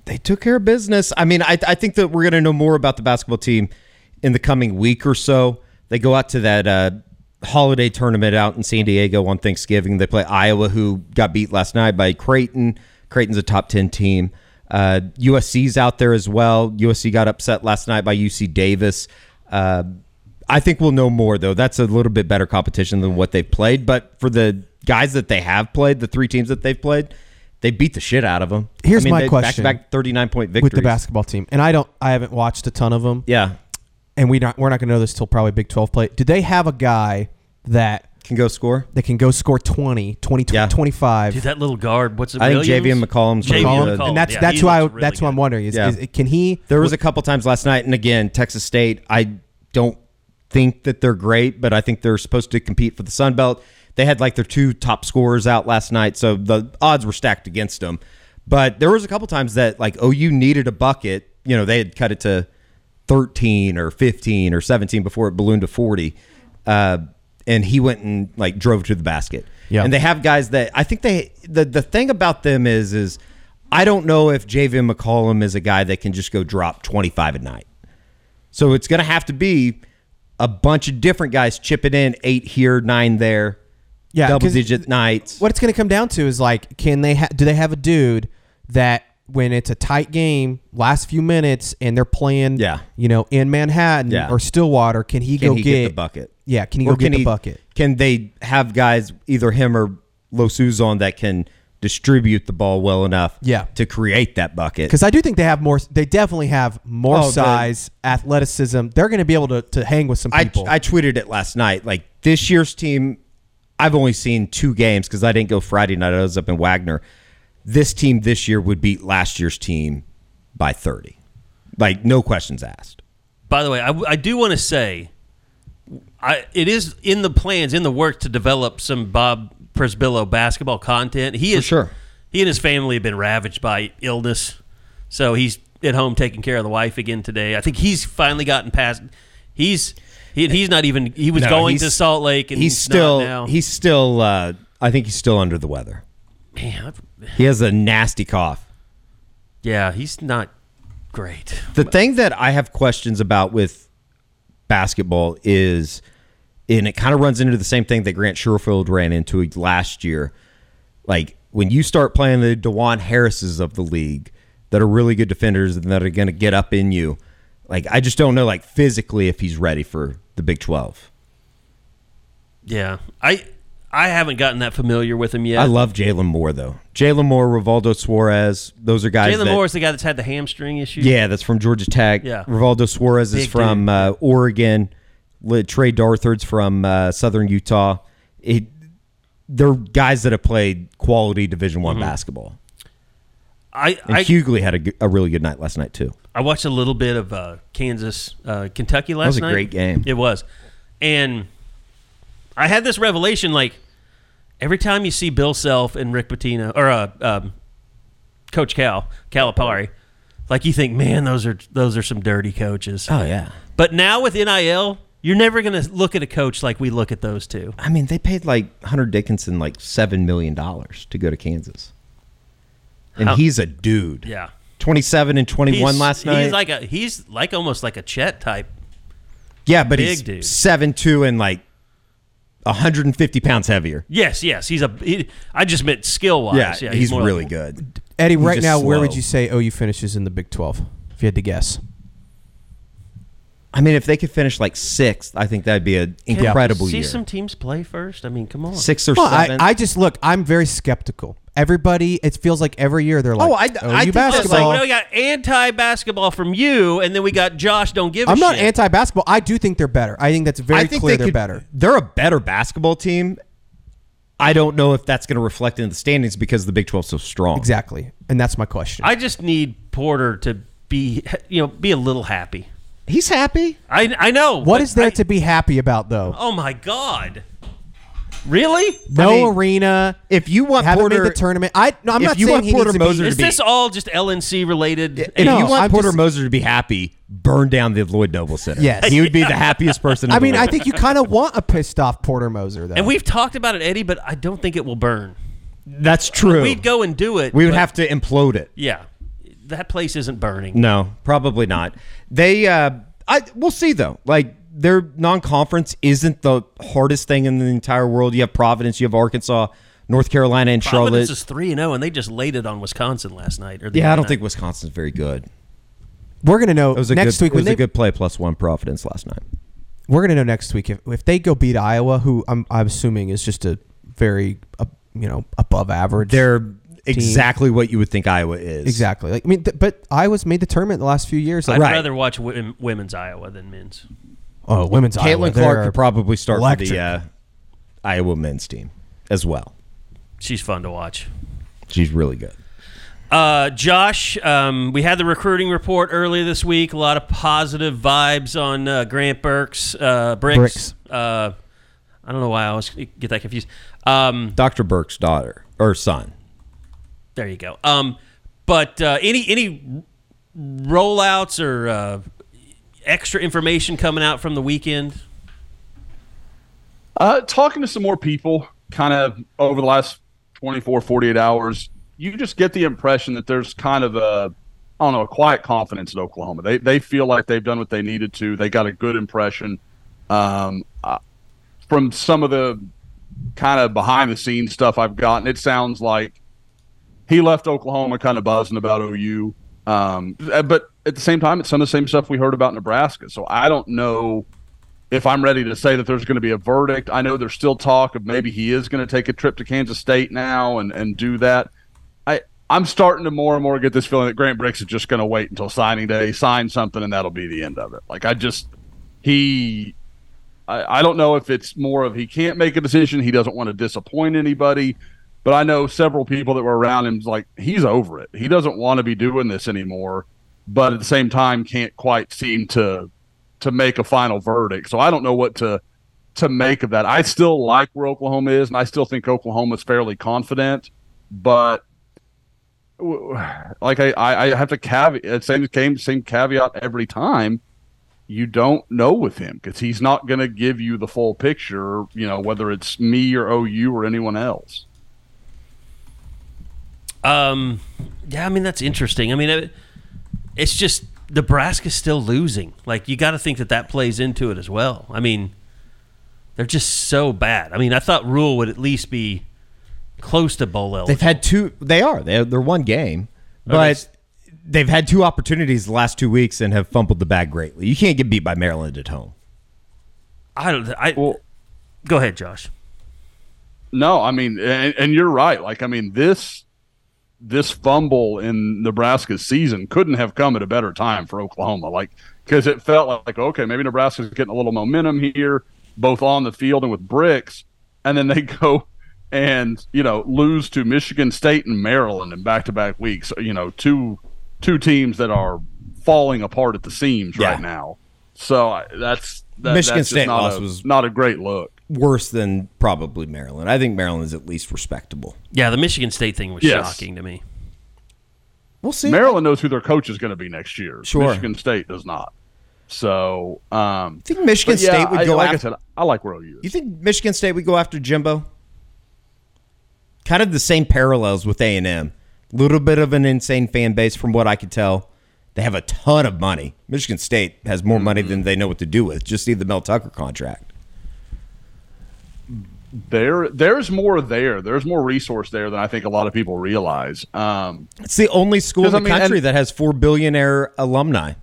they took care of business. I mean, I, I think that we're going to know more about the basketball team in the coming week or so. They go out to that uh, holiday tournament out in San Diego on Thanksgiving. They play Iowa, who got beat last night by Creighton. Creighton's a top 10 team. Uh, USC's out there as well. USC got upset last night by UC Davis. Uh, I think we'll know more, though. That's a little bit better competition than what they've played. But for the guys that they have played, the three teams that they've played, they beat the shit out of them. Here's I mean, my they- question. Back-to-back 39 point victories. with the basketball team, and I don't, I haven't watched a ton of them, Yeah. and we not, we're not going to know this till probably Big Twelve play. Do they have a guy that Can go score. that can go score 20, 20, Yeah. 25? Dude, that little guard. What's it? I think Williams? Javian McCollum's Javian really good. McCollum. and that's yeah, that's he who I looks really that's what I'm wondering is, Yeah. is can he There was a couple times last night, and again, Texas State. I don't think that they're great, but I think they're supposed to compete for the Sun Belt. They had like their two top scorers out last night, so the odds were stacked against them. But there was a couple times that like OU needed a bucket. You know, they had cut it to 13 or 15 or 17 before it ballooned to 40. Uh, and he went and like drove to the basket. Yeah. And they have guys that I think they the the thing about them is is I don't know if Javian McCollum is a guy that can just go drop 25 a night. So it's going to have to be a bunch of different guys chipping in eight here, nine there, Yeah, double 'cause digit nights. what it's going to come down to is like, can they ha- do they have a dude that when it's a tight game, last few minutes, and they're playing, Yeah. you know, in Manhattan Yeah. or Stillwater, can he Can go he get, the bucket? Yeah, can he Or go get the he- bucket? Can they have guys, either him or Los Uzan, that can distribute the ball well enough Yeah. to create that bucket? Because I do think they have more. They definitely have more Oh, the- size, athleticism. They're going to be able to, to hang with some I, people. I tweeted it last night. Like this year's team, I've only seen two games because I didn't go Friday night. I was up in Wagoner. This team this year would beat last year's team by 30. Like, no questions asked. By the way, I, I do want to say, I it is in the plans, in the work to develop some Bob Przybylo basketball content. He is sure. He and his family have been ravaged by illness, so he's at home taking care of the wife again today. I think he's finally gotten past. He's he, he's not even. He was No, going to Salt Lake, and He's not still, now. he's still, uh, I think he's still under the weather. Man, I've- He has a nasty cough. yeah, he's not great. The thing that I have questions about with basketball is, and it kind of runs into the same thing that Grant Sherfield ran into last year. Like when you start playing the Dajuan Harrises of the league that are really good defenders and that are going to get up in you, like I just don't know, like physically, if he's ready for the Big Twelve. Yeah, I I haven't gotten that familiar with him yet. I love Jalon Moore though. Jalon Moore, Rivaldo Soares, those are guys. Jalon Moore is the guy that's had the hamstring issue. Yeah, that's from Georgia Tech. Yeah. Rivaldo Soares is from uh, Oregon. Trey Darthard's from uh, Southern Utah. It, they're guys that have played quality Division One basketball. I And I, Hugley had a really good night last night too. I watched a little bit of uh, Kansas, uh, Kentucky last was a night. great game. It was, and I had this revelation: like every time you see Bill Self and Rick Pitino or uh, um, Coach Cal Calipari, like you think, man, those are those are some dirty coaches. Oh yeah. But now with NIL, you're never going to look at a coach like we look at those two. I mean, they paid like Hunter Dickinson like seven million dollars to go to Kansas, and How- he's a dude. Yeah, twenty-seven and twenty-one He's- last night. He's like a he's like almost like a Chet type. yeah, but big he's dude. seven two and like hundred and fifty pounds heavier. Yes, yes, he's a. He, I just meant skill wise. Yeah, he's, more really like- good. Eddie, He's right just now, where would you say OU finishes in the Big 12 if you had to guess? I mean, if they could finish like sixth, I think that'd be an incredible year. See year. some teams play first. I mean, come on. Six or Well, I, seven. I just look. I'm very skeptical. Everybody, it feels like every year they're like, Oh, I- oh, I OU think that's It's basketball. like we got anti basketball from you, and then we got Josh. Don't give a I'm not shit. anti-basketball. I do think they're better. I think that's very I think clear. they They are could- better. They're a better basketball team. I don't know if that's going to reflect in the standings because the Big 12 is so strong. Exactly, and that's my question. I just need Porter to be, you know, be a little happy. He's happy. I I know. what but is there I- to be happy about, though? Oh my god! Really? no mean, arena. If you want haven't Porter, made the tournament. I no, I'm if not you saying want he Porter needs to Moser be, Is this all just LNC related? if No, you want I'm Porter just- Moser to be happy, burn down the Lloyd Noble Center. Yes. he would be the happiest person. In I the mean, I think you kind of want a pissed off Porter Moser, though. and we've talked about it, Eddie, but I don't think it will burn. that's true. We'd go and do it. we would but- have to implode it. Yeah, that place isn't burning. No, probably not. They, uh, I, we'll see though. Like their non-conference isn't the hardest thing in the entire world. You have Providence, you have Arkansas, North Carolina, and Providence Charlotte. is three and zero, and they just laid it on Wisconsin last night. Or the yeah, I don't night. think Wisconsin's very good. we're gonna know It was a next good, week it when was they a good play plus one Providence last night. we're gonna know next week if, if they go beat Iowa, who I'm I'm assuming is just a very uh, you know above average. They're exactly what you would think Iowa is. exactly like I mean, th- but Iowa's made the tournament the last few years. Like, I'd Right. rather watch wo- women's Iowa than men's. oh, women's Iowa, Caitlin Clark they're could probably start electric. for the uh, Iowa men's team as well. She's fun to watch. She's really good. Uh, Josh, um, we had the recruiting report earlier this week. A lot of positive vibes on uh, Grant Burks, uh, Bricks. Bricks. Uh, I don't know why I always get that confused. Um, Dr. Burke's daughter or son. There you go. Um, but uh, any any rollouts or uh, extra information coming out from the weekend? Uh, talking to some more people kind of over the last 24, 48 hours, you just get the impression that there's kind of a, I don't know, a quiet confidence in Oklahoma. They, they feel like they've done what they needed to. They got a good impression. Um, uh, from some of the kind of behind the scenes stuff I've gotten, it sounds like he left Oklahoma kind of buzzing about OU. Um, but at the same time, it's some of the same stuff we heard about Nebraska. So I don't know if I'm ready to say that there's going to be a verdict. I know there's still talk of maybe he is going to take a trip to Kansas State now and, and do that. I I'm starting to more and more get this feeling that Grant Bricks is just going to wait until signing day, sign something, and that'll be the end of it. Like I just he. I, I don't know if it's more of he can't make a decision, he doesn't want to disappoint anybody, but I know several people that were around him like he's over it. He doesn't want to be doing this anymore, but at the same time can't quite seem to to make a final verdict. So I don't know what to to make of that. I still like where Oklahoma is, and I still think Oklahoma's fairly confident, but like I, I have to caveat uh, same same same caveat every time. You don't know with him because he's not going to give you the full picture. You know whether it's me or OU or anyone else. Um, yeah, I mean that's interesting. I mean, it, it's just Nebraska's still losing. Like you got to think that that plays into it as well. I mean, they're just so bad. I mean, I thought Rhule would at least be close to bowl eligible. They've had two. They are. They they're one game, but they've had two opportunities the last two weeks and have fumbled the bag greatly. You can't get beat by Maryland at home. I don't. I Well- go ahead, Josh. No, I mean, and, and you're right. Like, I mean, this this fumble in Nebraska's season couldn't have come at a better time for Oklahoma. Like, because it felt like, like, okay, maybe Nebraska's getting a little momentum here, both on the field and with bricks, and then they go and you know lose to Michigan State and Maryland in back to back weeks. You know, two two teams that are falling apart at the seams Yeah. right now. So that's that, Michigan that's State loss a, was- not a great look. Worse than probably Maryland. I think Maryland is at least respectable. Yeah, the Michigan State thing was Yes. shocking to me. We'll see. Maryland knows who their coach is going to be next year. Sure. Michigan State does not. So, um, I think Michigan but yeah, State would I- go like after. I said, I like where OU You think Michigan State would go after Jimbo? Kind of the same parallels with A and M. Little bit of an insane fan base, from what I could tell. They have a ton of money. Michigan State has more money Mm-hmm. than they know what to do with. Just see the Mel Tucker contract. There, there's more there. There's more resource there than I think a lot of people realize. Um, It's the only school in the I mean, country that has four billionaire alumni.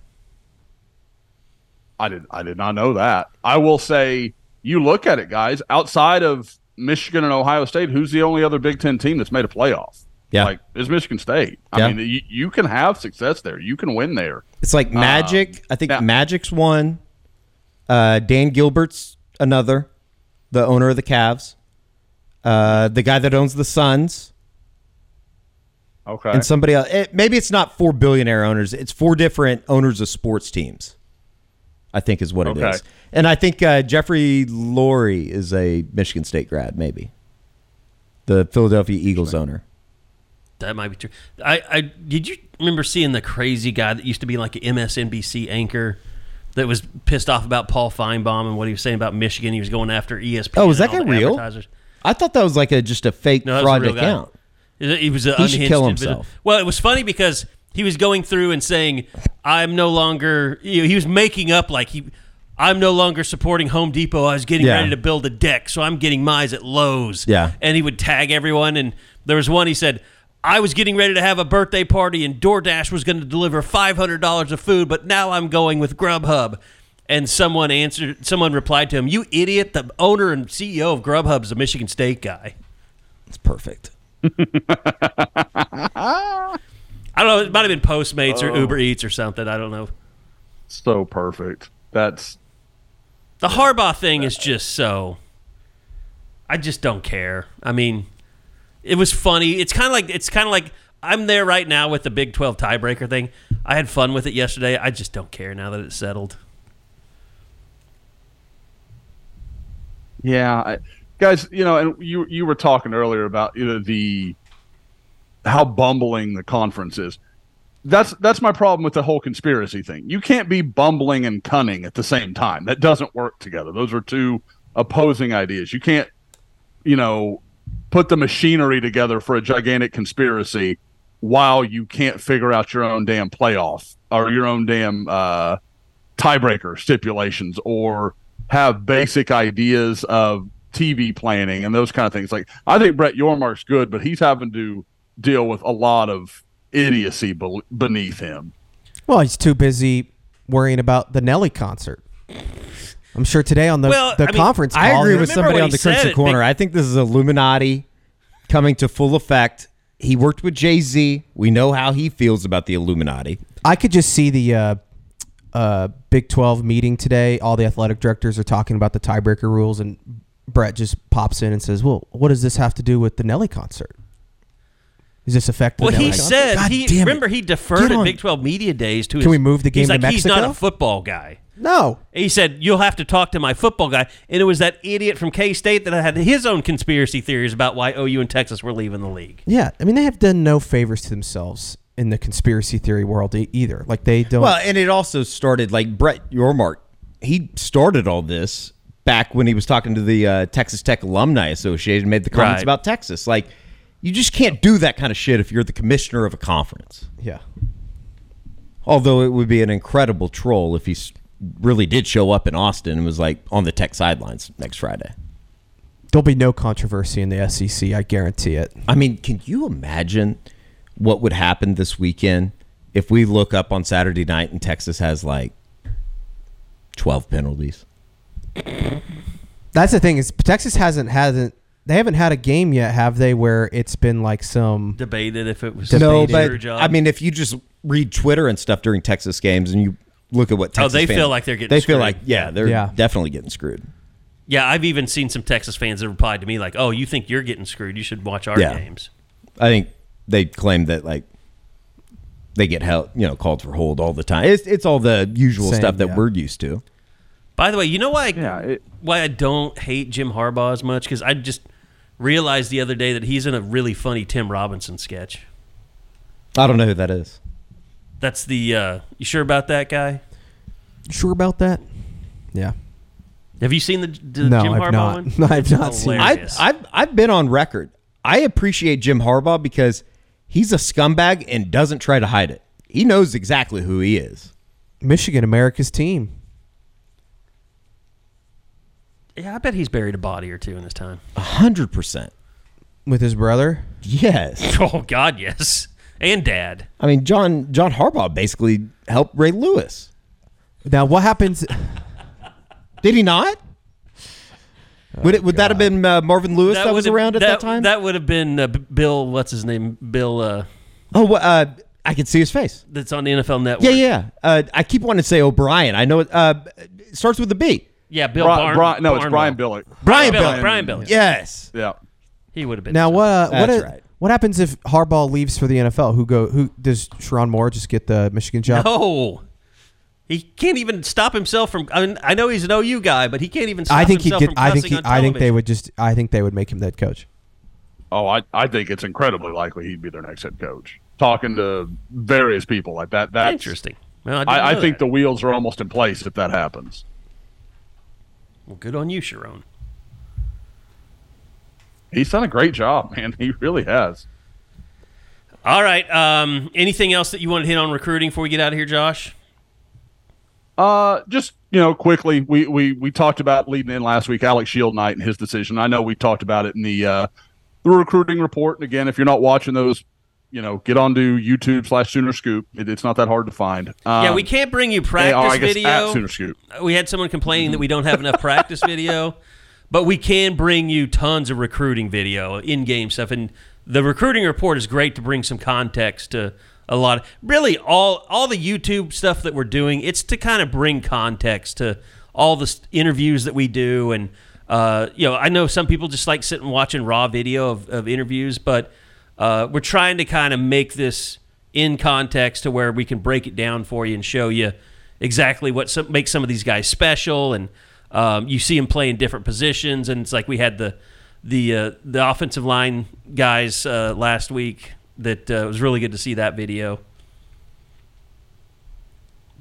I did, I did not know that. I will say, you look at it, guys. Outside of Michigan and Ohio State, who's the only other Big Ten team that's made a playoff? Yeah. like is Michigan State. I Yeah. mean, you, you can have success there. You can win there. It's like Magic. I think yeah. Magic's one. Uh, Dan Gilbert's another, the owner of the Cavs. Uh, the guy that owns the Suns. Okay. and somebody else. It, maybe it's not four billionaire owners. It's four different owners of sports teams. I think is what it Okay. is. And I think uh, Jeffrey Lurie is a Michigan State grad, maybe the Philadelphia Eagles owner. That might be true. I, I did you remember seeing the crazy guy that used to be like an MSNBC anchor that was pissed off about Paul Finebaum and what he was saying about Michigan. He was going after ESPN. Oh, is that guy real? I thought that was like a just a fake No, was a fraud guy. account. He was an He should kill individual. himself. Well, it was funny because he was going through and saying, "I'm no longer." You know, he was making up like he. I'm no longer supporting Home Depot. I was getting Yeah. ready to build a deck, so I'm getting mines at Lowe's. Yeah. And he would tag everyone. And there was one he said, I was getting ready to have a birthday party, and DoorDash was going to deliver $500 of food, but now I'm going with Grubhub. And someone answered, someone replied to him, You idiot, the owner and CEO of Grubhub is a Michigan State guy. It's perfect. I don't know. It might have been Postmates Oh. or Uber Eats or something. I don't know. so perfect. That's The Harbaugh thing is just so. I just don't care. I mean, it was funny. It's kind of like it's kind of like I'm there right now with the Big 12 tiebreaker thing. I had fun with it yesterday. I just don't care now that it's settled. Yeah, I, guys, you know, and you you were talking earlier about you know the how bumbling the conference is. That's that's my problem with the whole conspiracy thing. You can't be bumbling and cunning at the same time. That doesn't work together. Those are two opposing ideas. You can't, you know, put the machinery together for a gigantic conspiracy while you can't figure out your own damn playoff or your own damn uh, tiebreaker stipulations or have basic ideas of TV planning and those kind of things. Like I think Brett Yormark's good, but he's having to deal with a lot of idiocy be- beneath him. Well, he's too busy worrying about the Nelly concert. I'm sure today on the, Well, the I mean, conference call. I agree with somebody on the said Crimson at Corner. Big- I think this is Illuminati coming to full effect. He worked with Jay Z. We know how he feels about the Illuminati. I could just see the uh, uh, Big 12 meeting today. All the athletic directors are talking about the tiebreaker rules, and Brett just pops in and says, "Well, what does this have to do with the Nelly concert? Is this affect the Well, he concert?" said God he damn it. remember he deferred Get at Big 12 media days to. Can his- we move the game he's to like, He's not a football guy. "No, He said, You'll have to talk to my football guy. And it was that idiot from K State that had his own conspiracy theories about why OU and Texas were leaving the league. yeah." I mean, they have done no favors to themselves in the conspiracy theory world either. Like they don't. Well, and it also started like Brett Yormark. He started all this back when he was talking to the uh, Texas Tech Alumni Association, made the comments Right. about Texas. Like, you just can't do that kind of shit if you're the commissioner of a conference. yeah. Although it would be an incredible troll if he s- really did show up in Austin and was like on the Tech sidelines next Friday. There'll be no controversy in the SEC. I guarantee it. I mean, can you imagine what would happen this weekend if we look up on Saturday night and Texas has like 12 penalties? That's the thing is Texas hasn't hasn't they haven't had a game yet, have they? Where it's been like some Debated if it was No, Debated. but job. I mean, if you just read Twitter and stuff during Texas games and you look at what Oh, Texas they fans- feel like they're getting they feel screwed. like yeah, they're Yeah. definitely getting screwed. yeah, I've even seen some Texas fans that replied to me like, "Oh, you think you're getting screwed? You should watch our Yeah. games." I think they claim that like they get held, you know, called for hold all the time. It's it's all the usual Same, stuff that yeah. we're used to. By the way, you know why? Yeah, it- why I don't hate Jim Harbaugh as much because I just realized the other day that he's in a really funny Tim Robinson sketch. I don't know who that is. That's the. uh You sure about that guy? sure about that. Yeah. Have you seen the, the No, Jim I've Harbaugh not. one? No, I've It's not seen it. I, hilarious. I've I've been on record. I appreciate Jim Harbaugh because he's a scumbag and doesn't try to hide it. He knows exactly who he is. Michigan, America's team. yeah, I bet he's buried a body or two in his time. A hundred percent. with his brother. Yes. Oh God, yes, and Dad. I mean, John John Harbaugh basically helped Ray Lewis. Now, what happens? Did he not? would it would that have been uh, Marvin Lewis that, was would've- around at that, time? That would have been uh, Bill. What's his name? Bill. Uh, oh, wha- uh, I can see his face. that's on the NFL Network. Yeah, yeah. Uh, I keep wanting to say O'Brien. I know it, uh, it starts with a B. yeah. Bill. Bri- Barn, Bri- no, it's Brian Billick. Brian Billick, Billick. Brian Billick. Yes. Yeah. He would have been. now, what? Uh, what? That's right. What happens if Harbaugh leaves for the NFL? Who go? Who does Sherrone Moore just get the Michigan job? No. He can't even stop himself from. I, mean, I know he's an OU guy, but he can't even stop I think he himself get. from I think he. I think they would just. I think they would make him head coach. Oh, I, I think it's incredibly likely he'd be their next head coach. Talking to various people like that. That's Interesting. Well, I, I, I think the wheels are almost in place if that happens. Well, good on you, Sherrone. He's done a great job, man. He really has. All right. Um, anything else that you want to hit on recruiting before we get out of here, Josh? Uh, just you know, quickly, we we we talked about leading in last week, Alex Shieldnight and his decision. I know we talked about it in the uh, the recruiting report. And again, if you're not watching those, you know, get onto YouTube slash Sooner Scoop. It, it's not that hard to find. Um, yeah, we can't bring you hey, practice oh, I guess video. at Sooner Scoop. we had someone complaining that we don't have enough practice video, but we can bring you tons of recruiting video, in-game stuff, and the recruiting report is great to bring some context to a lot. Of, really, all all the YouTube stuff that we're doing, it's to kind of bring context to all the interviews that we do, and uh, you know, I know some people just like sitting watching raw video of, of interviews, but uh, we're trying to kind of make this in context to where we can break it down for you and show you exactly what some, makes some of these guys special. And um, you see him play in different positions, and it's like we had the the uh, the offensive line guys uh, last week. That uh, was really good to see that video.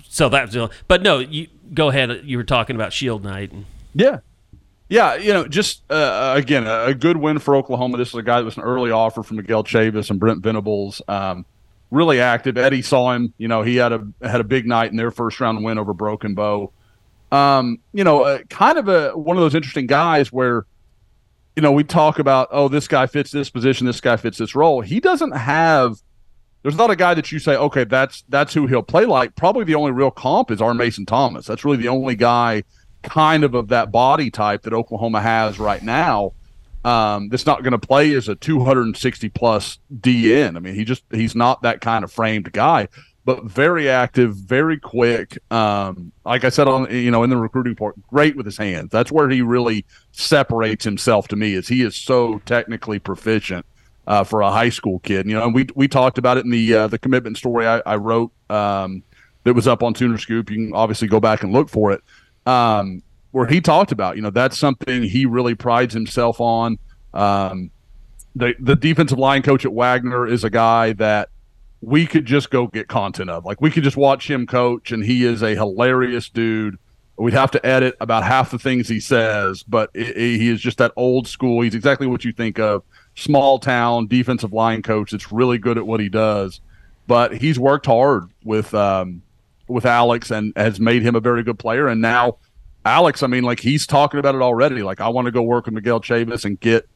So that's but no, you go ahead. You were talking about Shieldnight. And, Yeah. Yeah, you know, just uh, again, a, a good win for Oklahoma. This is a guy that was an early offer from Miguel Chavis and Brent Venables. Um, really active. Eddie saw him. You know, he had a had a big night in their first round win over Broken Bow. Um, you know, uh, kind of a one of those interesting guys where, you know, we talk about oh, this guy fits this position, this guy fits this role. He doesn't have. There's not a guy that you say, okay, that's that's who he'll play like. Probably the only real comp is our Mason Thomas. That's really the only guy kind of of that body type that Oklahoma has right now. Um, that's not going to play as a 260 plus DN. I mean, he just he's not that kind of framed guy, but very active, very quick. Um, like I said on you know in the recruiting part, great with his hands. That's where he really separates himself to me. Is he is so technically proficient uh, for a high school kid. You know, and we we talked about it in the uh, the commitment story I, I wrote um, that was up on Sooner Scoop. You can obviously go back and look for it um, where he talked about, you know, that's something he really prides himself on. Um, the the defensive line coach at Wagoner is a guy that we could just go get content of. Like we could just watch him coach, and he is a hilarious dude. We'd have to edit about half the things he says, but i i- he is just that old school. He's exactly what you think of small town defensive line coach that's really good at what he does. But he's worked hard with um, with Alex and has made him a very good player. And now Alex, I mean, like he's talking about it already. Like I want to go work with Miguel Chavis and get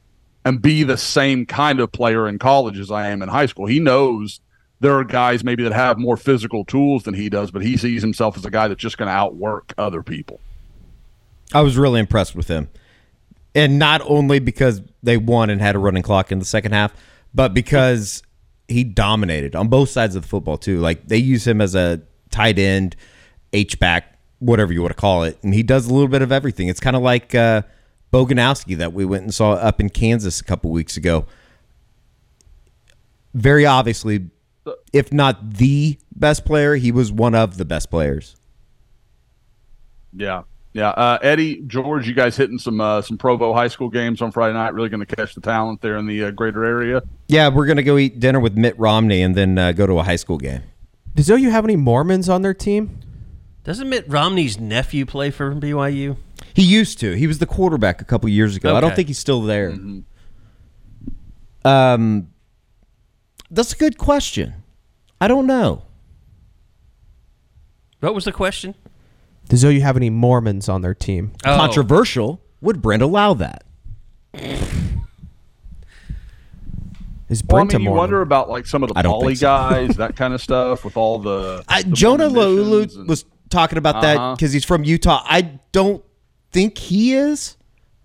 and be the same kind of player in college as I am in high school. He knows there are guys maybe that have more physical tools than he does, but he sees himself as a guy that's just going to outwork other people. I was really impressed with him. and not only because they won and had a running clock in the second half, but because he dominated on both sides of the football too. Like they use him as a tight end, H back, whatever you want to call it, and he does a little bit of everything. It's kind of like uh, Boganowski that we went and saw up in Kansas a couple weeks ago. Very obviously, if not the best player, he was one of the best players. Yeah. Yeah, uh, Eddie George, you guys hitting some uh, some Provo high school games on Friday night. Really going to catch the talent there in the uh, greater area. Yeah, we're gonna go eat dinner with Mitt Romney and then uh, go to a high school game. Does OU have any Mormons on their team? Doesn't Mitt Romney's nephew play for BYU? He used to. He was the quarterback a couple years ago. I don't think he's still there. Um, that's a good question. I don't know. What was the question? Does OU have any Mormons on their team? Oh. Controversial. Would Brent allow that? Is Well, I Brent a mean, you wonder about like some of the I poly so. guys, that kind of stuff, with all the, I, the Jonah Mormon Laulu and- was talking about that Uh-huh. because he's from Utah. I don't think he is,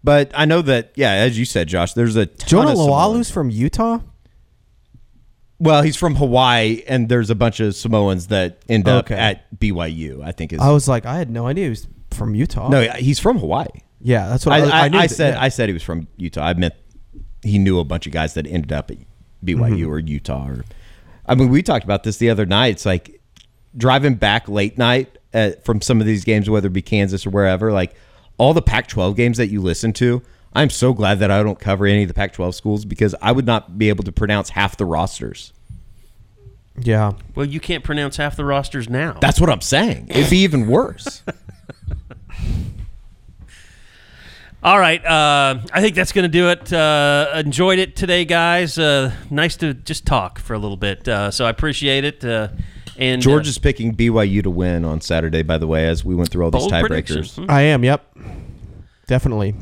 but I know that. Yeah, as you said, Josh, there's a ton Jonah of Laulu's Samoans. from Utah. Well, he's from Hawaii, and there's a bunch of Samoans that end up Okay. at BYU. I think is I was like, I had no idea he was from Utah. no, he's from Hawaii. yeah, that's what I, I, I, knew I that- said yeah. I said he was from Utah. I meant he knew a bunch of guys that ended up at BYU or Utah. Or I mean, we talked about this the other night. It's like driving back late night uh from some of these games, whether it be Kansas or wherever. Like all the Pac-12 games that you listen to. I'm so glad that I don't cover any of the Pac-12 schools because I would not be able to pronounce half the rosters. yeah. Well, you can't pronounce half the rosters now. That's what I'm saying. It'd be even worse. All right. Uh, I think that's going to do it. Uh, enjoyed it today, guys. Uh, nice to just talk for a little bit. Uh, so I appreciate it. Uh, and George uh, is picking BYU to win on Saturday. By the way, as we went through all these bold prediction. tiebreakers. Hmm. I am. Yep. Definitely.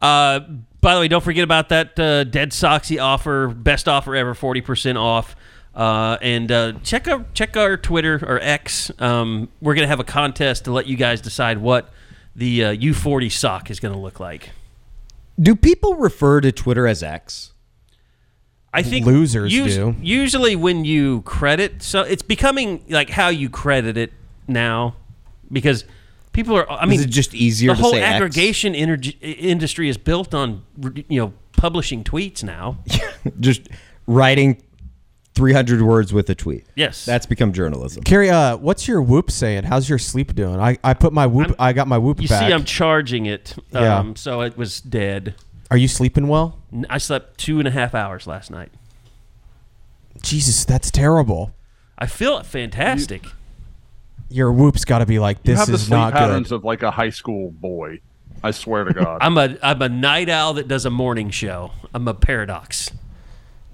Uh, by the way, don't forget about that uh, Dead Soxy offer, best offer ever, forty percent off. Uh, and uh, check our check our Twitter or X. Um, we're gonna have a contest to let you guys decide what the uh, U40 sock is gonna look like. Do people refer to Twitter as X? I think Losers do. Usually, when you credit, so it's becoming like how you credit it now, because people are. I mean, it just easier The to whole say X? aggregation energy, industry is built on you know publishing tweets now. Just writing 300 words with a tweet. Yes. That's become journalism. Carrie, uh, what's your whoop saying? How's your sleep doing? I, I put my whoop. I got my whoop You back. see, I'm charging it, Yeah. um, so it was dead. Are you sleeping well? I slept two and a half hours last night. Jesus, that's terrible. I feel fantastic. Your whoop's got to be like this You this have the is sleep not patterns good. of like a high school boy. I swear to God. I'm a I'm a night owl that does a morning show. I'm a paradox.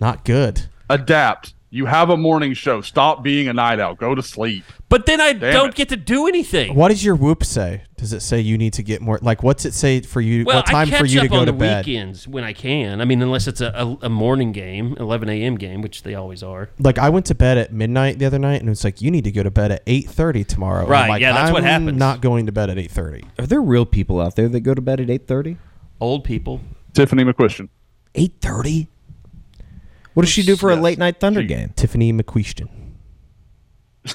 Not good. Adapt. You have a morning show. Stop being a night owl. Go to sleep. But then I don't it. get to do anything. What does your whoop say? Does it say you need to get more? Like, what's it say for you? Well, what time I catch for you up to go on to the bed? weekends when I can. I mean, unless it's a, a, a morning game, 11 a.m. game, which they always are. Like, I went to bed at midnight the other night, and it's like you need to go to bed at eight thirty tomorrow. And Right, I'm like, yeah, that's what I'm happens. Not going to bed at eight thirty. Are there real people out there that go to bed at 8:30? Old people. Tiffany McQuistion. 8:30? What does she do for a late night Thunder She- game? Tiffany McQuestion.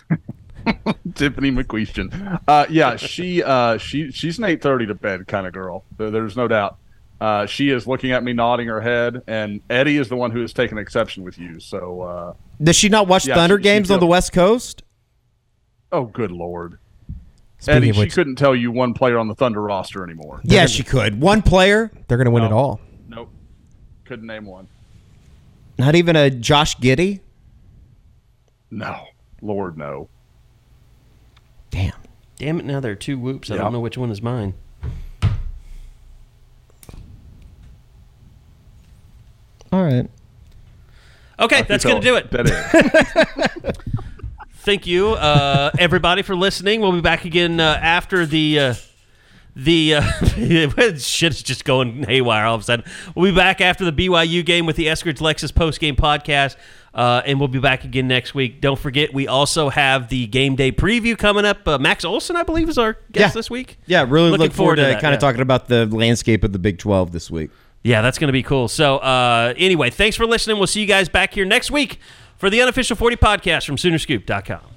Tiffany McQuestion. Uh, yeah, she uh, she she's an eight thirty to bed kind of girl. There, there's no doubt. Uh, she is looking at me, nodding her head, and Eddie is the one who has taken exception with you. So, uh, Does she not watch Yeah, Thunder she- she games on the West Coast? oh, good lord, Speaking Eddie, of she couldn't tell you one player on the Thunder roster anymore. Yeah, she could. One player, they're going to win No. it all. Nope, couldn't name one. Not even a Josh Giddey. No, Lord, no. Damn. Damn it! Now there are two whoops. I Yeah. don't know which one is mine. All right. Okay, that's going to do it. That is. Thank you, uh, everybody, for listening. We'll be back again uh, after the uh, the uh, shit is just going haywire all of a sudden. We'll be back after the BYU game with the Eskridge Lexus post game podcast. Uh, and we'll be back again next week. Don't forget, we also have the game day preview coming up. Uh, Max Olson, I believe, is our guest Yeah. this week. Yeah, really Looking look forward, to, that, kind yeah. of talking about the landscape of the Big 12 this week. Yeah, that's going to be cool. So, uh, anyway, thanks for listening. We'll see you guys back here next week for the unofficial 40 podcast from Soonerscoop.com.